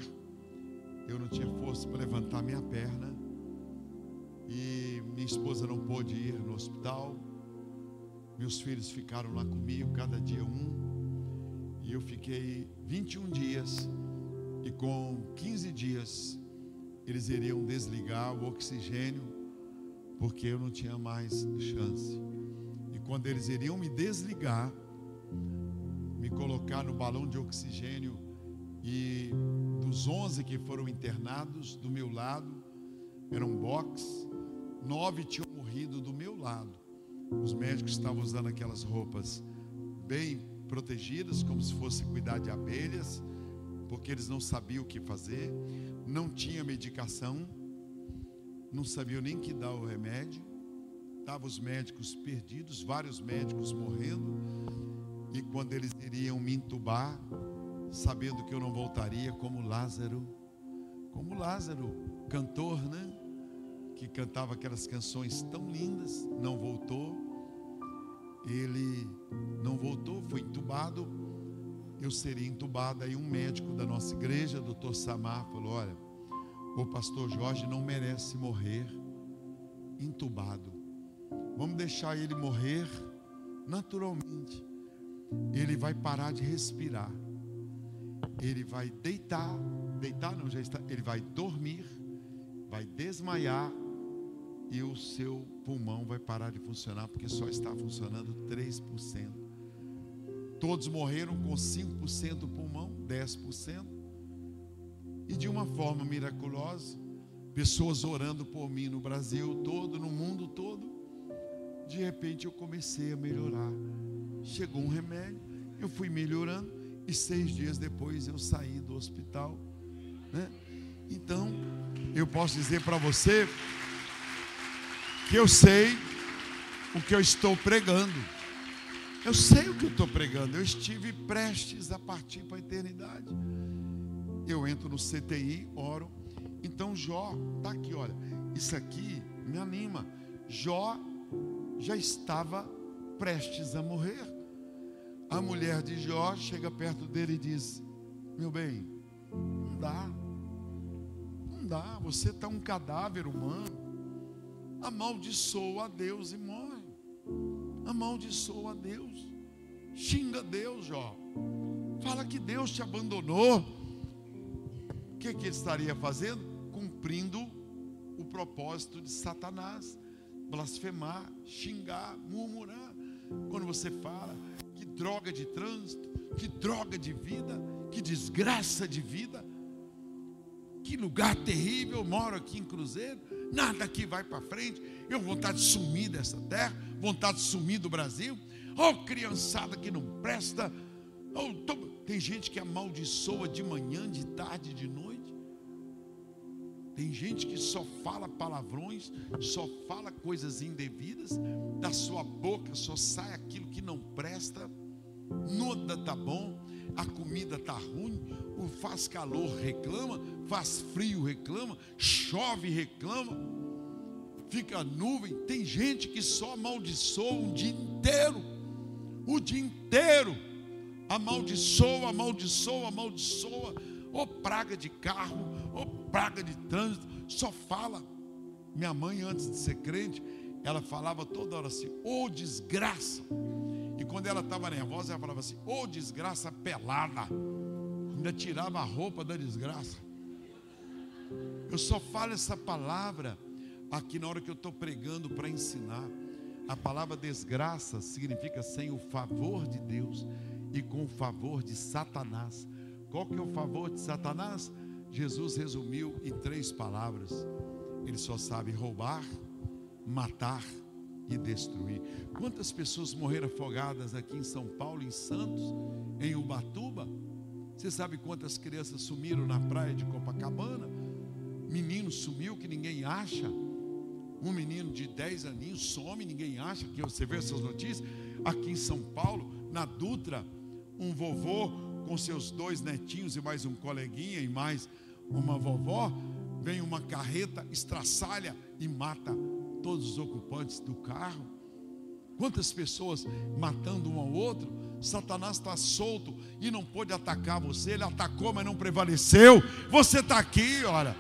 eu não tinha força para levantar minha perna, e minha esposa não pôde ir no hospital, meus filhos ficaram lá comigo, cada dia um, e eu fiquei 21 dias. E com 15 dias eles iriam desligar o oxigênio, porque eu não tinha mais chance. E quando eles iriam me desligar, me colocar no balão de oxigênio, e dos 11 que foram internados do meu lado, era um box, nove tinham morrido do meu lado. Os médicos estavam usando aquelas roupas bem protegidas, como se fosse cuidar de abelhas porque eles não sabiam o que fazer, não tinha medicação, não sabiam nem que dar o remédio, estavam os médicos perdidos, vários médicos morrendo, e quando eles iriam me entubar, sabendo que eu não voltaria, como Lázaro, como Lázaro, cantor, né? Que cantava aquelas canções tão lindas, não voltou. Ele não voltou, foi entubado eu seria entubado. Aí um médico da nossa igreja, doutor Samar, falou: Olha, o pastor Jorge não merece morrer entubado. Vamos deixar ele morrer naturalmente. Ele vai parar de respirar. Ele vai deitar, deitar não, já está, ele vai dormir, vai desmaiar e o seu pulmão vai parar de funcionar porque só está funcionando 3%. Todos morreram com 5% do pulmão, 10%. E de uma forma miraculosa, pessoas orando por mim no Brasil todo, no mundo todo. De repente eu comecei a melhorar. Chegou um remédio, eu fui melhorando e seis dias depois eu saí do hospital. Né? Então, eu posso dizer para você que eu sei o que eu estou pregando. Eu sei o que eu estou pregando. Eu estive prestes a partir para a eternidade. Eu entro no CTI, oro. Então Jó, está aqui, olha. Isso aqui me anima. Jó já estava prestes a morrer. A mulher de Jó chega perto dele e diz: Meu bem, não dá. Não dá. Você está um cadáver humano. Amaldiçoa a Deus e morre amaldiçoa a Deus, xinga Deus, Jó, fala que Deus te abandonou. O que, que ele estaria fazendo? Cumprindo o propósito de Satanás: blasfemar, xingar, murmurar. Quando você fala que droga de trânsito, que droga de vida, que desgraça de vida, que lugar terrível, eu moro aqui em Cruzeiro, nada aqui vai para frente, eu vontade de sumir dessa terra, vontade de sumir do Brasil. Oh, criançada que não presta. Oh, tô... Tem gente que amaldiçoa de manhã, de tarde, de noite. Tem gente que só fala palavrões, só fala coisas indevidas, da sua boca só sai aquilo que não presta. Nada tá bom, a comida tá ruim, faz calor reclama, faz frio reclama, chove reclama fica nuvem. Tem gente que só amaldiçoa um dia inteiro, o dia inteiro. Amaldiçoa, amaldiçoa, amaldiçoa. Ou praga de carro, ou praga de trânsito, só fala. Minha mãe, antes de ser crente, ela falava toda hora assim: ô oh, desgraça. E quando ela estava nervosa, ela falava assim: ô oh, desgraça pelada. Ainda tirava a roupa da desgraça. Eu só falo essa palavra aqui na hora que eu estou pregando para ensinar. A palavra desgraça significa sem o favor de Deus e com o favor de Satanás. Qual que é o favor de Satanás? Jesus resumiu em três palavras. Ele só sabe roubar, matar e destruir. Quantas pessoas morreram afogadas aqui em São Paulo, em Santos, em Ubatuba? Você sabe quantas crianças sumiram na praia de Copacabana? Menino sumiu que ninguém acha. Um menino de 10 aninhos some, ninguém acha. Que você vê essas notícias? Aqui em São Paulo, na Dutra, um vovô com seus dois netinhos e mais um coleguinha e mais uma vovó, vem uma carreta, estraçalha e mata todos os ocupantes do carro. Quantas pessoas matando um ao outro? Satanás está solto e não pôde atacar você. Ele atacou, mas não prevaleceu. Você está aqui, olha.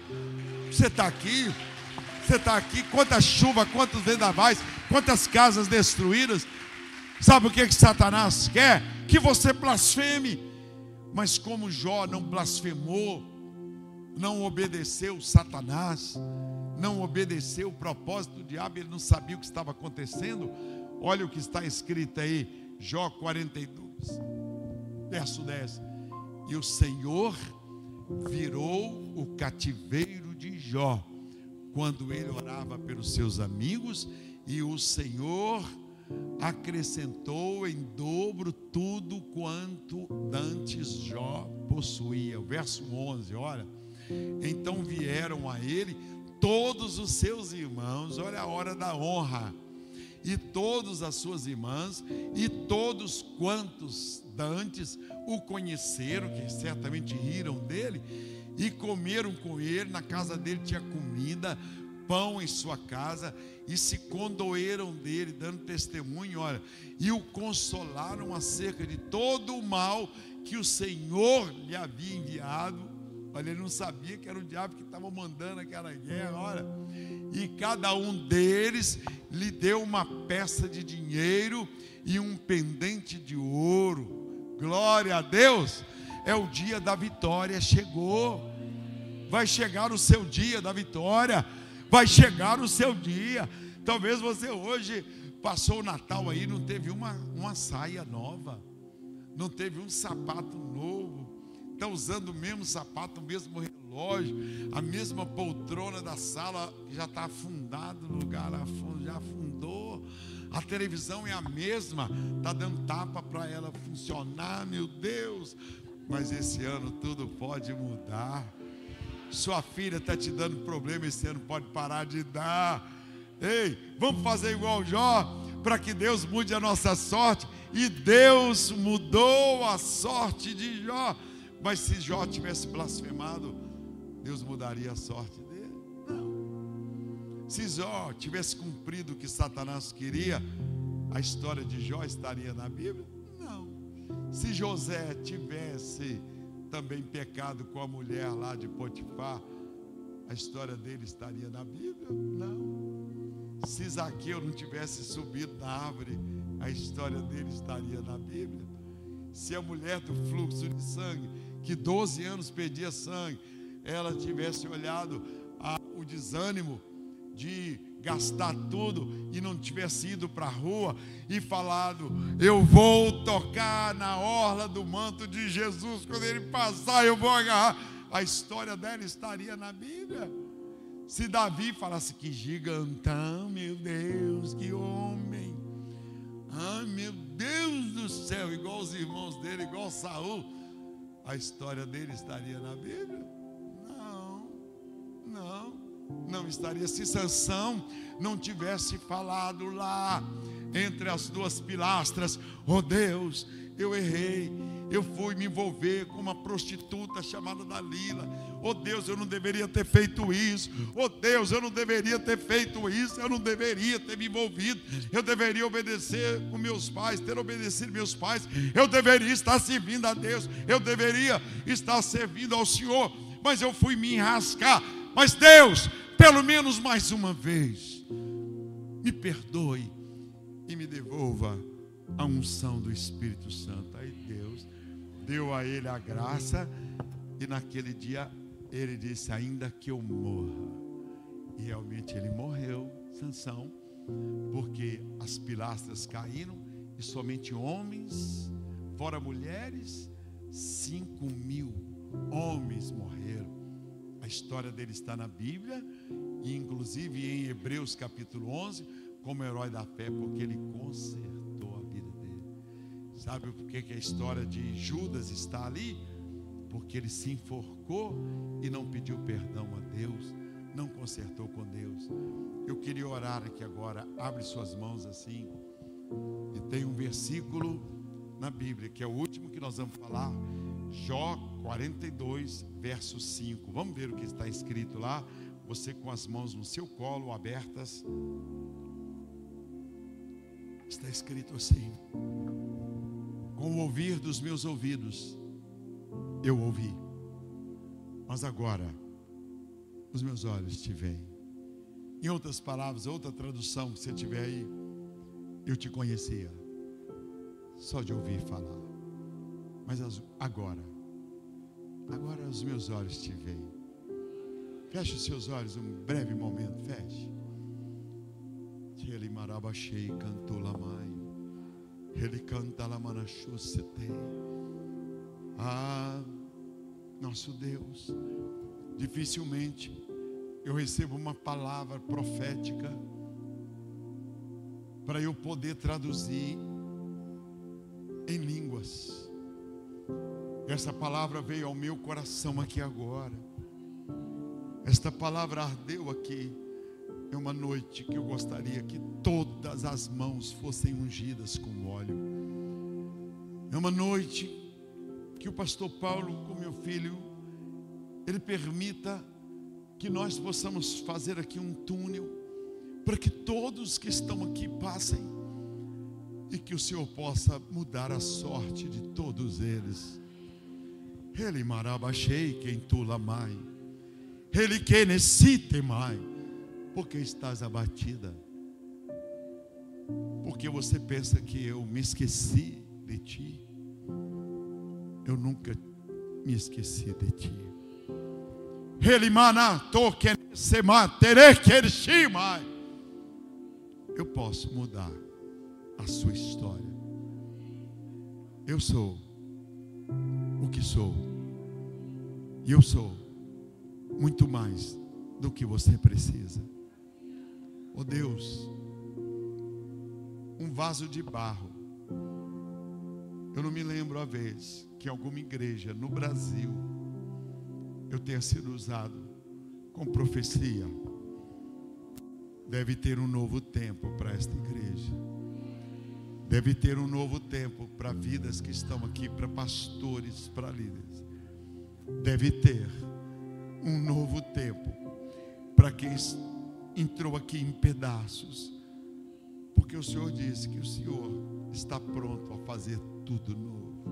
Você está aqui. Você está aqui. Quanta chuva, quantos vendavais, quantas casas destruídas. Sabe o que, que Satanás quer? Que você blasfeme. Mas como Jó não blasfemou, não obedeceu Satanás, não obedeceu o propósito do diabo, ele não sabia o que estava acontecendo. Olha o que está escrito aí, Jó 42, verso 10. E o Senhor virou o cativeiro de Jó, quando ele orava pelos seus amigos, e o Senhor acrescentou em dobro tudo quanto dantes Jó possuía. Verso 11, olha. Então vieram a ele todos os seus irmãos, olha a hora da honra, e todas as suas irmãs, e todos quantos dantes o conheceram, que certamente riram dele, e comeram com ele, na casa dele tinha comida, pão em sua casa, e se condoeram dele, dando testemunho, olha, e o consolaram acerca de todo o mal que o Senhor lhe havia enviado Olha, ele não sabia que era o diabo que estava mandando aquela guerra, olha. E cada um deles lhe deu uma peça de dinheiro e um pendente de ouro. Glória a Deus! É o dia da vitória, chegou. Vai chegar o seu dia da vitória. Vai chegar o seu dia. Talvez você hoje passou o Natal aí, não teve uma, uma saia nova, não teve um sapato novo está usando o mesmo sapato, o mesmo relógio, a mesma poltrona da sala, já está afundado no lugar, já afundou. A televisão é a mesma, está dando tapa para ela funcionar, meu Deus. Mas esse ano tudo pode mudar. Sua filha está te dando problema, esse ano pode parar de dar. Ei, vamos fazer igual Jó, para que Deus mude a nossa sorte. E Deus mudou a sorte de Jó. Mas se Jó tivesse blasfemado, Deus mudaria a sorte dele? Não. Se Jó tivesse cumprido o que Satanás queria, a história de Jó estaria na Bíblia? Não. Se José tivesse também pecado com a mulher lá de Potifar, a história dele estaria na Bíblia? Não. Se Zaqueu não tivesse subido na árvore, a história dele estaria na Bíblia? Se a mulher do fluxo de sangue que 12 anos perdia sangue, ela tivesse olhado a, o desânimo de gastar tudo e não tivesse ido para a rua e falado: Eu vou tocar na orla do manto de Jesus, quando ele passar, eu vou agarrar. A história dela estaria na Bíblia. Se Davi falasse que gigantão, meu Deus, que homem. Ai, meu Deus do céu, igual os irmãos dele, igual Saul a história dele estaria na Bíblia? Não, não, não estaria. Se Sansão não tivesse falado lá, entre as duas pilastras: Oh Deus, eu errei, eu fui me envolver com uma prostituta chamada Dalila. Oh Deus, eu não deveria ter feito isso. Oh Deus, eu não deveria ter feito isso. Eu não deveria ter me envolvido. Eu deveria obedecer com meus pais, ter obedecido meus pais. Eu deveria estar servindo a Deus. Eu deveria estar servindo ao Senhor. Mas eu fui me enrascar. Mas Deus, pelo menos mais uma vez, me perdoe e me devolva a unção do Espírito Santo. Aí Deus deu a ele a graça, e naquele dia ele disse: Ainda que eu morra. E realmente ele morreu, Sansão, porque as pilastras caíram e somente homens, fora mulheres, cinco mil homens morreram. História dele está na Bíblia, e inclusive em Hebreus capítulo 11, como herói da fé, porque ele consertou a vida Sabe por que, que a história de Judas está ali? Porque ele se enforcou e não pediu perdão a Deus, não consertou com Deus. Eu queria orar aqui agora, abre suas mãos assim. E tem um versículo na Bíblia, que é o último que nós vamos falar, Jó 42, verso 5. Vamos ver o que está escrito lá. Você com as mãos no seu colo abertas. Está escrito assim: com o ouvir dos meus ouvidos, eu ouvi. Mas agora, os meus olhos te veem. Em outras palavras, outra tradução que você tiver aí, eu te conhecia, só de ouvir falar. Mas agora, agora os meus olhos te veem. Feche os seus olhos um breve momento, feche. Ele marabachei cantou la mãe. Ele canta lá Manachusete. Ah, nosso Deus, dificilmente eu recebo uma palavra profética para eu poder traduzir em línguas. Essa palavra veio ao meu coração aqui agora. Esta palavra ardeu aqui é uma noite que eu gostaria que todas as mãos fossem ungidas com óleo. É uma noite que o pastor Paulo, com meu filho, ele permita que nós possamos fazer aqui um túnel para que todos que estão aqui passem e que o Senhor possa mudar a sorte de todos eles. Ele marabachei quem tula mai. Ele que necessite mais porque estás abatida? Porque você pensa que eu me esqueci de ti? Eu nunca me esqueci de ti. Eu posso mudar a sua história. Eu sou o que sou. E eu sou muito mais do que você precisa. Oh Deus, um vaso de barro. Eu não me lembro a vez que alguma igreja no Brasil eu tenha sido usado com profecia. Deve ter um novo tempo para esta igreja. Deve ter um novo tempo para vidas que estão aqui, para pastores, para líderes. Deve ter um novo tempo para quem entrou aqui em pedaços, porque o Senhor disse que o Senhor está pronto a fazer tudo novo.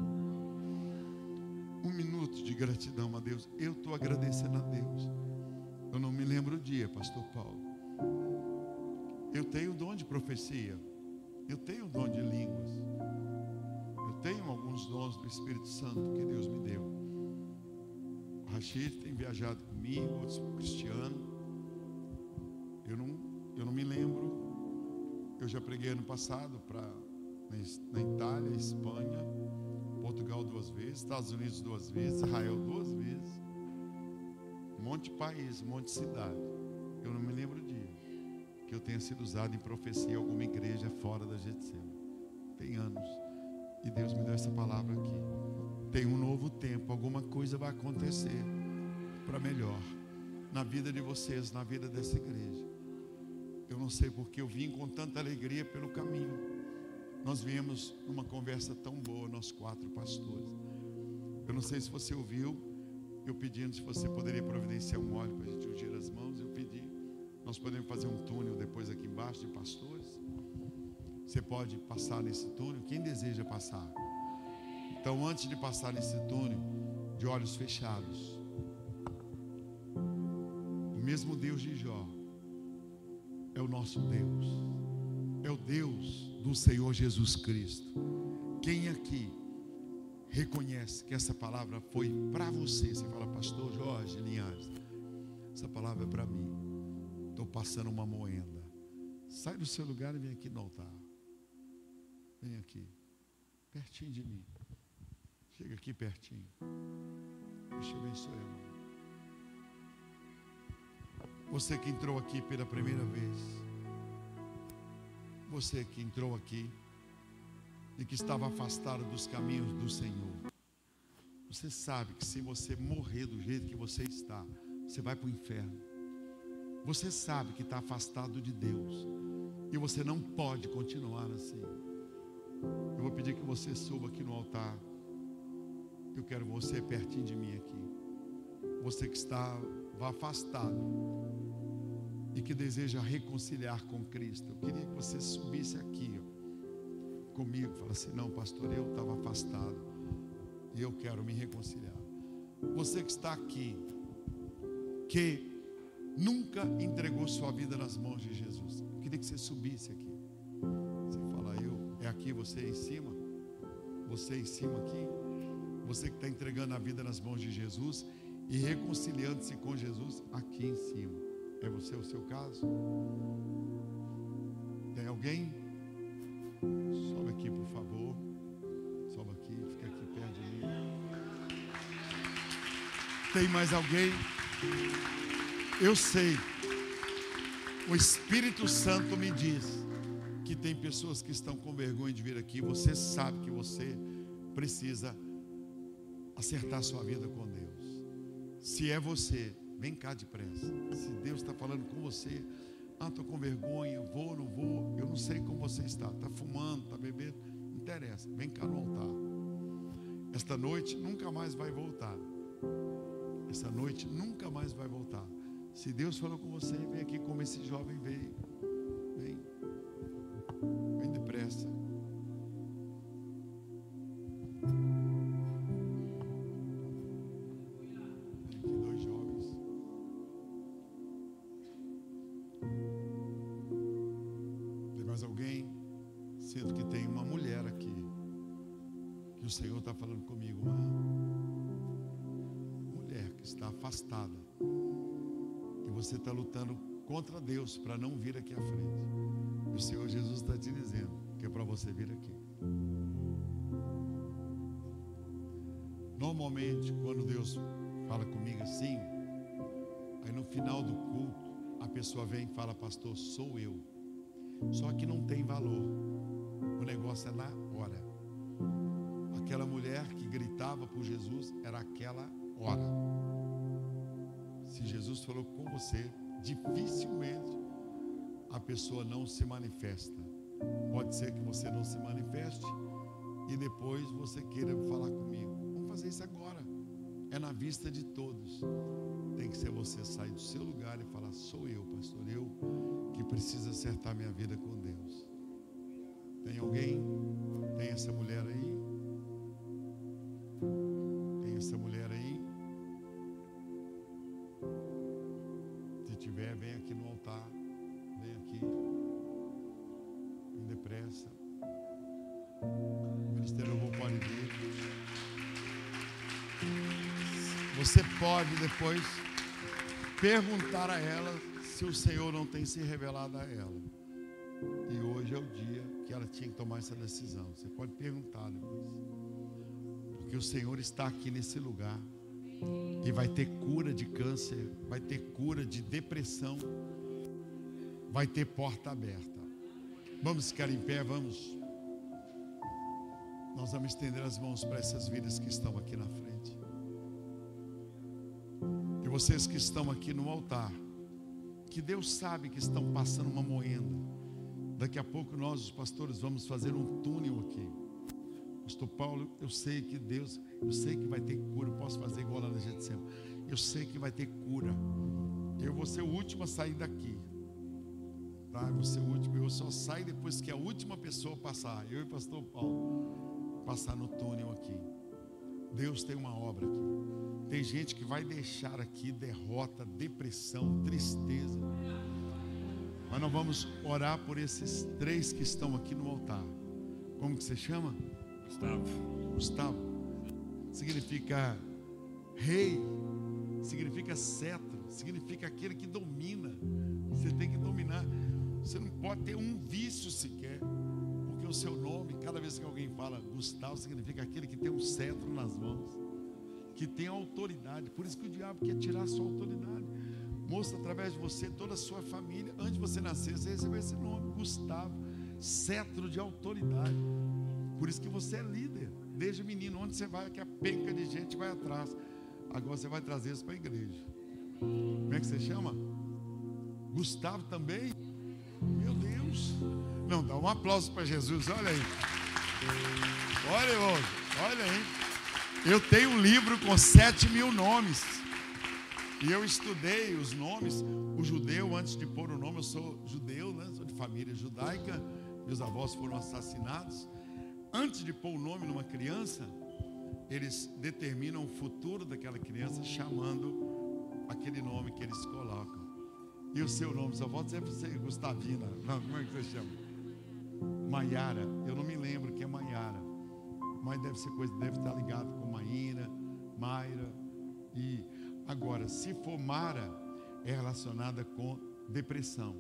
Um minuto de gratidão a Deus. Eu estou agradecendo a Deus. Eu não me lembro o dia, Pastor Paulo. Eu tenho o dom de profecia. Eu tenho o dom de línguas. Eu tenho alguns dons do Espírito Santo que Deus me deu. O Rachid tem viajado comigo, outros Cristiano. Eu não, eu não me lembro. Eu já preguei ano passado para na Itália, Espanha, Portugal duas vezes, Estados Unidos duas vezes, Israel duas vezes. Um monte de país, um monte de cidade. Eu não me lembro dia que eu tenha sido usado em profecia em alguma igreja fora da Getsemane. Tem anos. E Deus me deu essa palavra aqui. Tem um novo tempo, alguma coisa vai acontecer para melhor na vida de vocês, na vida dessa igreja. Eu não sei porque eu vim com tanta alegria pelo caminho. nós viemos numa conversa tão boa, nós quatro pastores. Eu não sei se você ouviu, eu pedindo se você poderia providenciar um óleo para a gente ungir as mãos. Eu. Nós podemos fazer um túnel depois aqui embaixo de pastores. Você pode passar nesse túnel. Quem deseja passar? Então, antes de passar nesse túnel, de olhos fechados, o mesmo Deus de Jó é o nosso Deus, é o Deus do Senhor Jesus Cristo. Quem aqui reconhece que essa palavra foi para você? Você fala, Pastor Jorge Linhares, essa palavra é para mim. Estou passando uma moenda. Sai do seu lugar e vem aqui no altar. Vem aqui, pertinho de mim. Chega aqui pertinho. Deixa eu abençoe, irmão. Você que entrou aqui pela primeira vez. Você que entrou aqui e que estava afastado dos caminhos do Senhor. Você sabe que se você morrer do jeito que você está, você vai para o inferno. Você sabe que está afastado de Deus. E você não pode continuar assim. Eu vou pedir que você suba aqui no altar. Eu quero você pertinho de mim aqui. Você que está afastado e que deseja reconciliar com Cristo. Eu queria que você subisse aqui ó, comigo. Fala assim: não, pastor, eu estava afastado e eu quero me reconciliar. Você que está aqui, que nunca entregou sua vida nas mãos de Jesus. Eu queria que você subisse aqui. Você fala, eu, é aqui, você em cima? Você em cima aqui? Você que está entregando a vida nas mãos de Jesus e reconciliando-se com Jesus aqui em cima. É você o seu caso? Tem alguém? Sobe aqui, por favor. Sobe aqui, fica aqui perto de mim. Tem mais alguém? Eu sei. O Espírito Santo me diz que tem pessoas que estão com vergonha de vir aqui. Você sabe que você precisa acertar sua vida com Deus. Se é você, Vem cá depressa. Se Deus está falando com você, ah, estou com vergonha, vou, não vou, eu não sei como você está. Está fumando, está bebendo, não interessa. Vem cá no altar. Esta noite nunca mais vai voltar. Essa noite nunca mais vai voltar. Se Deus falou com você, vem aqui como esse jovem veio. Deus para não vir aqui à frente. O Senhor Jesus está te dizendo que é para você vir aqui. Normalmente, quando Deus fala comigo assim, aí no final do culto, a pessoa vem e fala, pastor, sou eu. Só que não tem valor. O negócio é na hora. Aquela mulher que gritava por Jesus era aquela hora. Se Jesus falou com você, dificilmente a pessoa não se manifesta. Pode ser que você não se manifeste e depois você queira falar comigo. Vamos fazer isso agora. É na vista de todos. Tem que ser você sair do seu lugar e falar: Sou eu, pastor, eu que preciso acertar minha vida com Deus. Tem alguém? Tem essa mulher aí? Pode depois perguntar a ela se o Senhor não tem se revelado a ela. E hoje é o dia que ela tinha que tomar essa decisão. Você pode perguntar depois que o Senhor está aqui nesse lugar. E vai ter cura de câncer, vai ter cura de depressão, vai ter porta aberta. Vamos ficar em pé, vamos. Nós vamos estender as mãos para essas vidas que estão aqui na frente. Vocês que estão aqui no altar, que Deus sabe que estão passando uma moenda, Daqui a pouco nós, os pastores, vamos fazer um túnel aqui. Pastor Paulo, eu sei que Deus, eu sei que vai ter cura. Eu posso fazer igual lá na gente sempre. Eu sei que vai ter cura. Eu vou ser o último a sair daqui. Tá? Eu vou ser o último. Eu só saio depois que a última pessoa passar. Eu e pastor Paulo passar no túnel aqui. Deus tem uma obra aqui. Tem gente que vai deixar aqui derrota, depressão, tristeza. Mas nós vamos orar por esses três que estão aqui no altar. Como que você chama? Gustavo. Gustavo. Significa rei, significa cetro, significa aquele que domina. Você tem que dominar. Você não pode ter um vício sequer, porque o seu nome, cada vez que alguém fala Gustavo, significa aquele que tem um cetro nas mãos, que tem autoridade. Por isso que o diabo quer tirar a sua autoridade. Mostra através de você toda a sua família. Antes de você nascer, você recebeu esse nome, Gustavo, cetro de autoridade. Por isso que você é líder. Desde menino, onde você vai, que a penca de gente vai atrás. Agora você vai trazer isso para a igreja. Como é que você chama? Gustavo também? Meu Deus. Não, dá um aplauso para Jesus, olha aí. Olha, irmão, olha aí. Eu tenho um livro com sete mil nomes. E eu estudei os nomes. O judeu, antes de pôr o nome, eu sou judeu, né? sou de família judaica. Meus avós foram assassinados. Antes de pôr o nome numa criança, eles determinam o futuro daquela criança chamando aquele nome que eles colocam. E o seu nome, só pode sempre ser Gustavina. Não, como é que você chama? Maiara. Eu não me lembro que é Maiara. Mas deve ser coisa, deve estar ligado com Maíra, Mayra. E agora, se for Mara, é relacionada com depressão.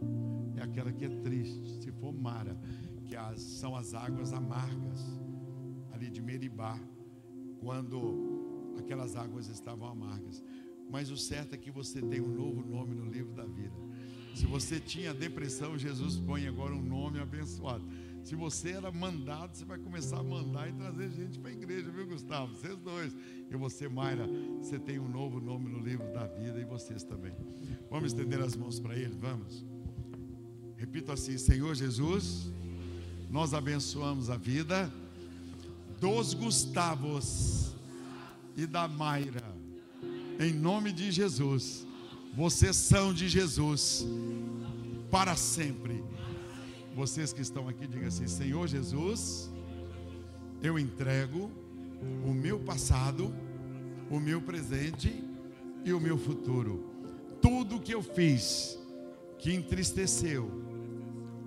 É aquela que é triste. Se for Mara, que as, são as águas amargas ali de Meribá, quando aquelas águas estavam amargas. Mas o certo é que você tem um novo nome no livro da vida. Se você tinha depressão, Jesus põe agora um nome abençoado. Se você era mandado, você vai começar a mandar e trazer gente para a igreja, viu, Gustavo? Vocês dois. E você, Mayra, você tem um novo nome no livro da vida e vocês também. Vamos estender as mãos para ele? Vamos. Repito assim: Senhor Jesus, nós abençoamos a vida dos Gustavos e da Mayra. Em nome de Jesus. Vocês são de Jesus para sempre. Vocês que estão aqui, digam assim: Senhor Jesus, eu entrego o meu passado, o meu presente e o meu futuro. Tudo que eu fiz que entristeceu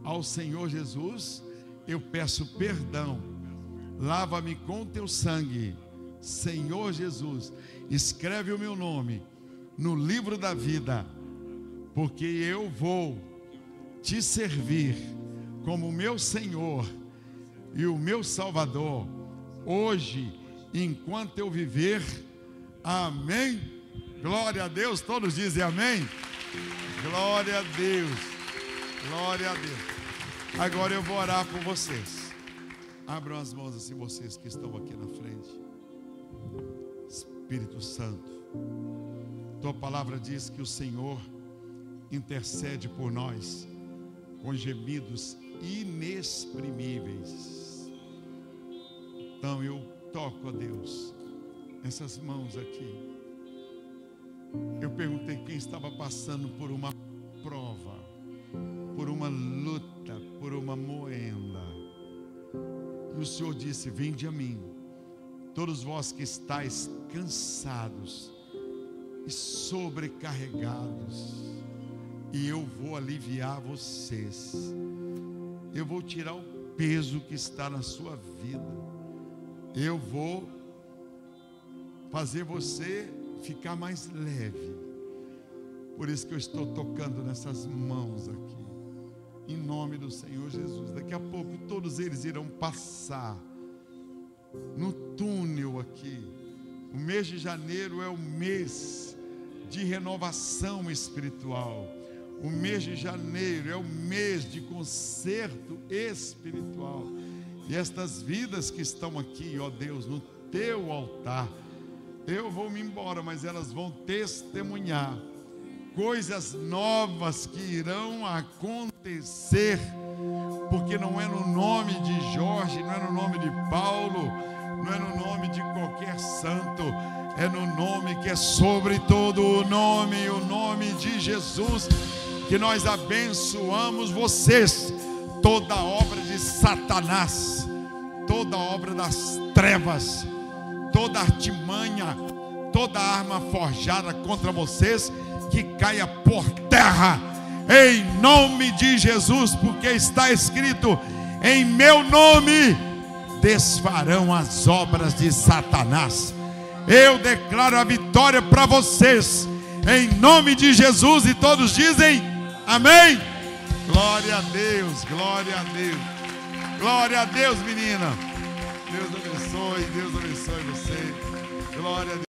ao Senhor Jesus, eu peço perdão. Lava-me com teu sangue, Senhor Jesus. Escreve o meu nome no livro da vida, porque eu vou te servir como meu Senhor e o meu Salvador, hoje, enquanto eu viver. Amém. Glória a Deus, todos dizem amém. Glória a Deus, glória a Deus. Agora eu vou orar por vocês. Abram as mãos assim, vocês que estão aqui na frente. Espírito Santo. Tua palavra diz que o Senhor intercede por nós com gemidos inexprimíveis. Então eu toco a Deus essas mãos aqui. Eu perguntei quem estava passando por uma prova, por uma luta, por uma moenda. E o Senhor disse: Vinde a mim, todos vós que estáis cansados e sobrecarregados, e eu vou aliviar vocês. Eu vou tirar o peso que está na sua vida. Eu vou fazer você ficar mais leve. Por isso que eu estou tocando nessas mãos aqui. Em nome do Senhor Jesus. Daqui a pouco todos eles irão passar no túnel aqui. O mês de janeiro é o mês de renovação espiritual. O mês de janeiro é o mês de conserto espiritual. E estas vidas que estão aqui, ó Deus, no teu altar, eu vou me embora, mas elas vão testemunhar coisas novas que irão acontecer porque não é no nome de Jorge, não é no nome de Paulo, não é no nome de qualquer santo, é no nome que é sobre todo o nome, o nome de Jesus, que nós abençoamos vocês. Toda obra de Satanás, toda obra das trevas, toda artimanha, toda arma forjada contra vocês, que caia por terra, em nome de Jesus, porque está escrito: em meu nome desfarão as obras de Satanás. Eu declaro a vitória para vocês, em nome de Jesus, e todos dizem amém. Glória a Deus, glória a Deus, glória a Deus, menina. Deus abençoe, Deus abençoe você. Glória a Deus.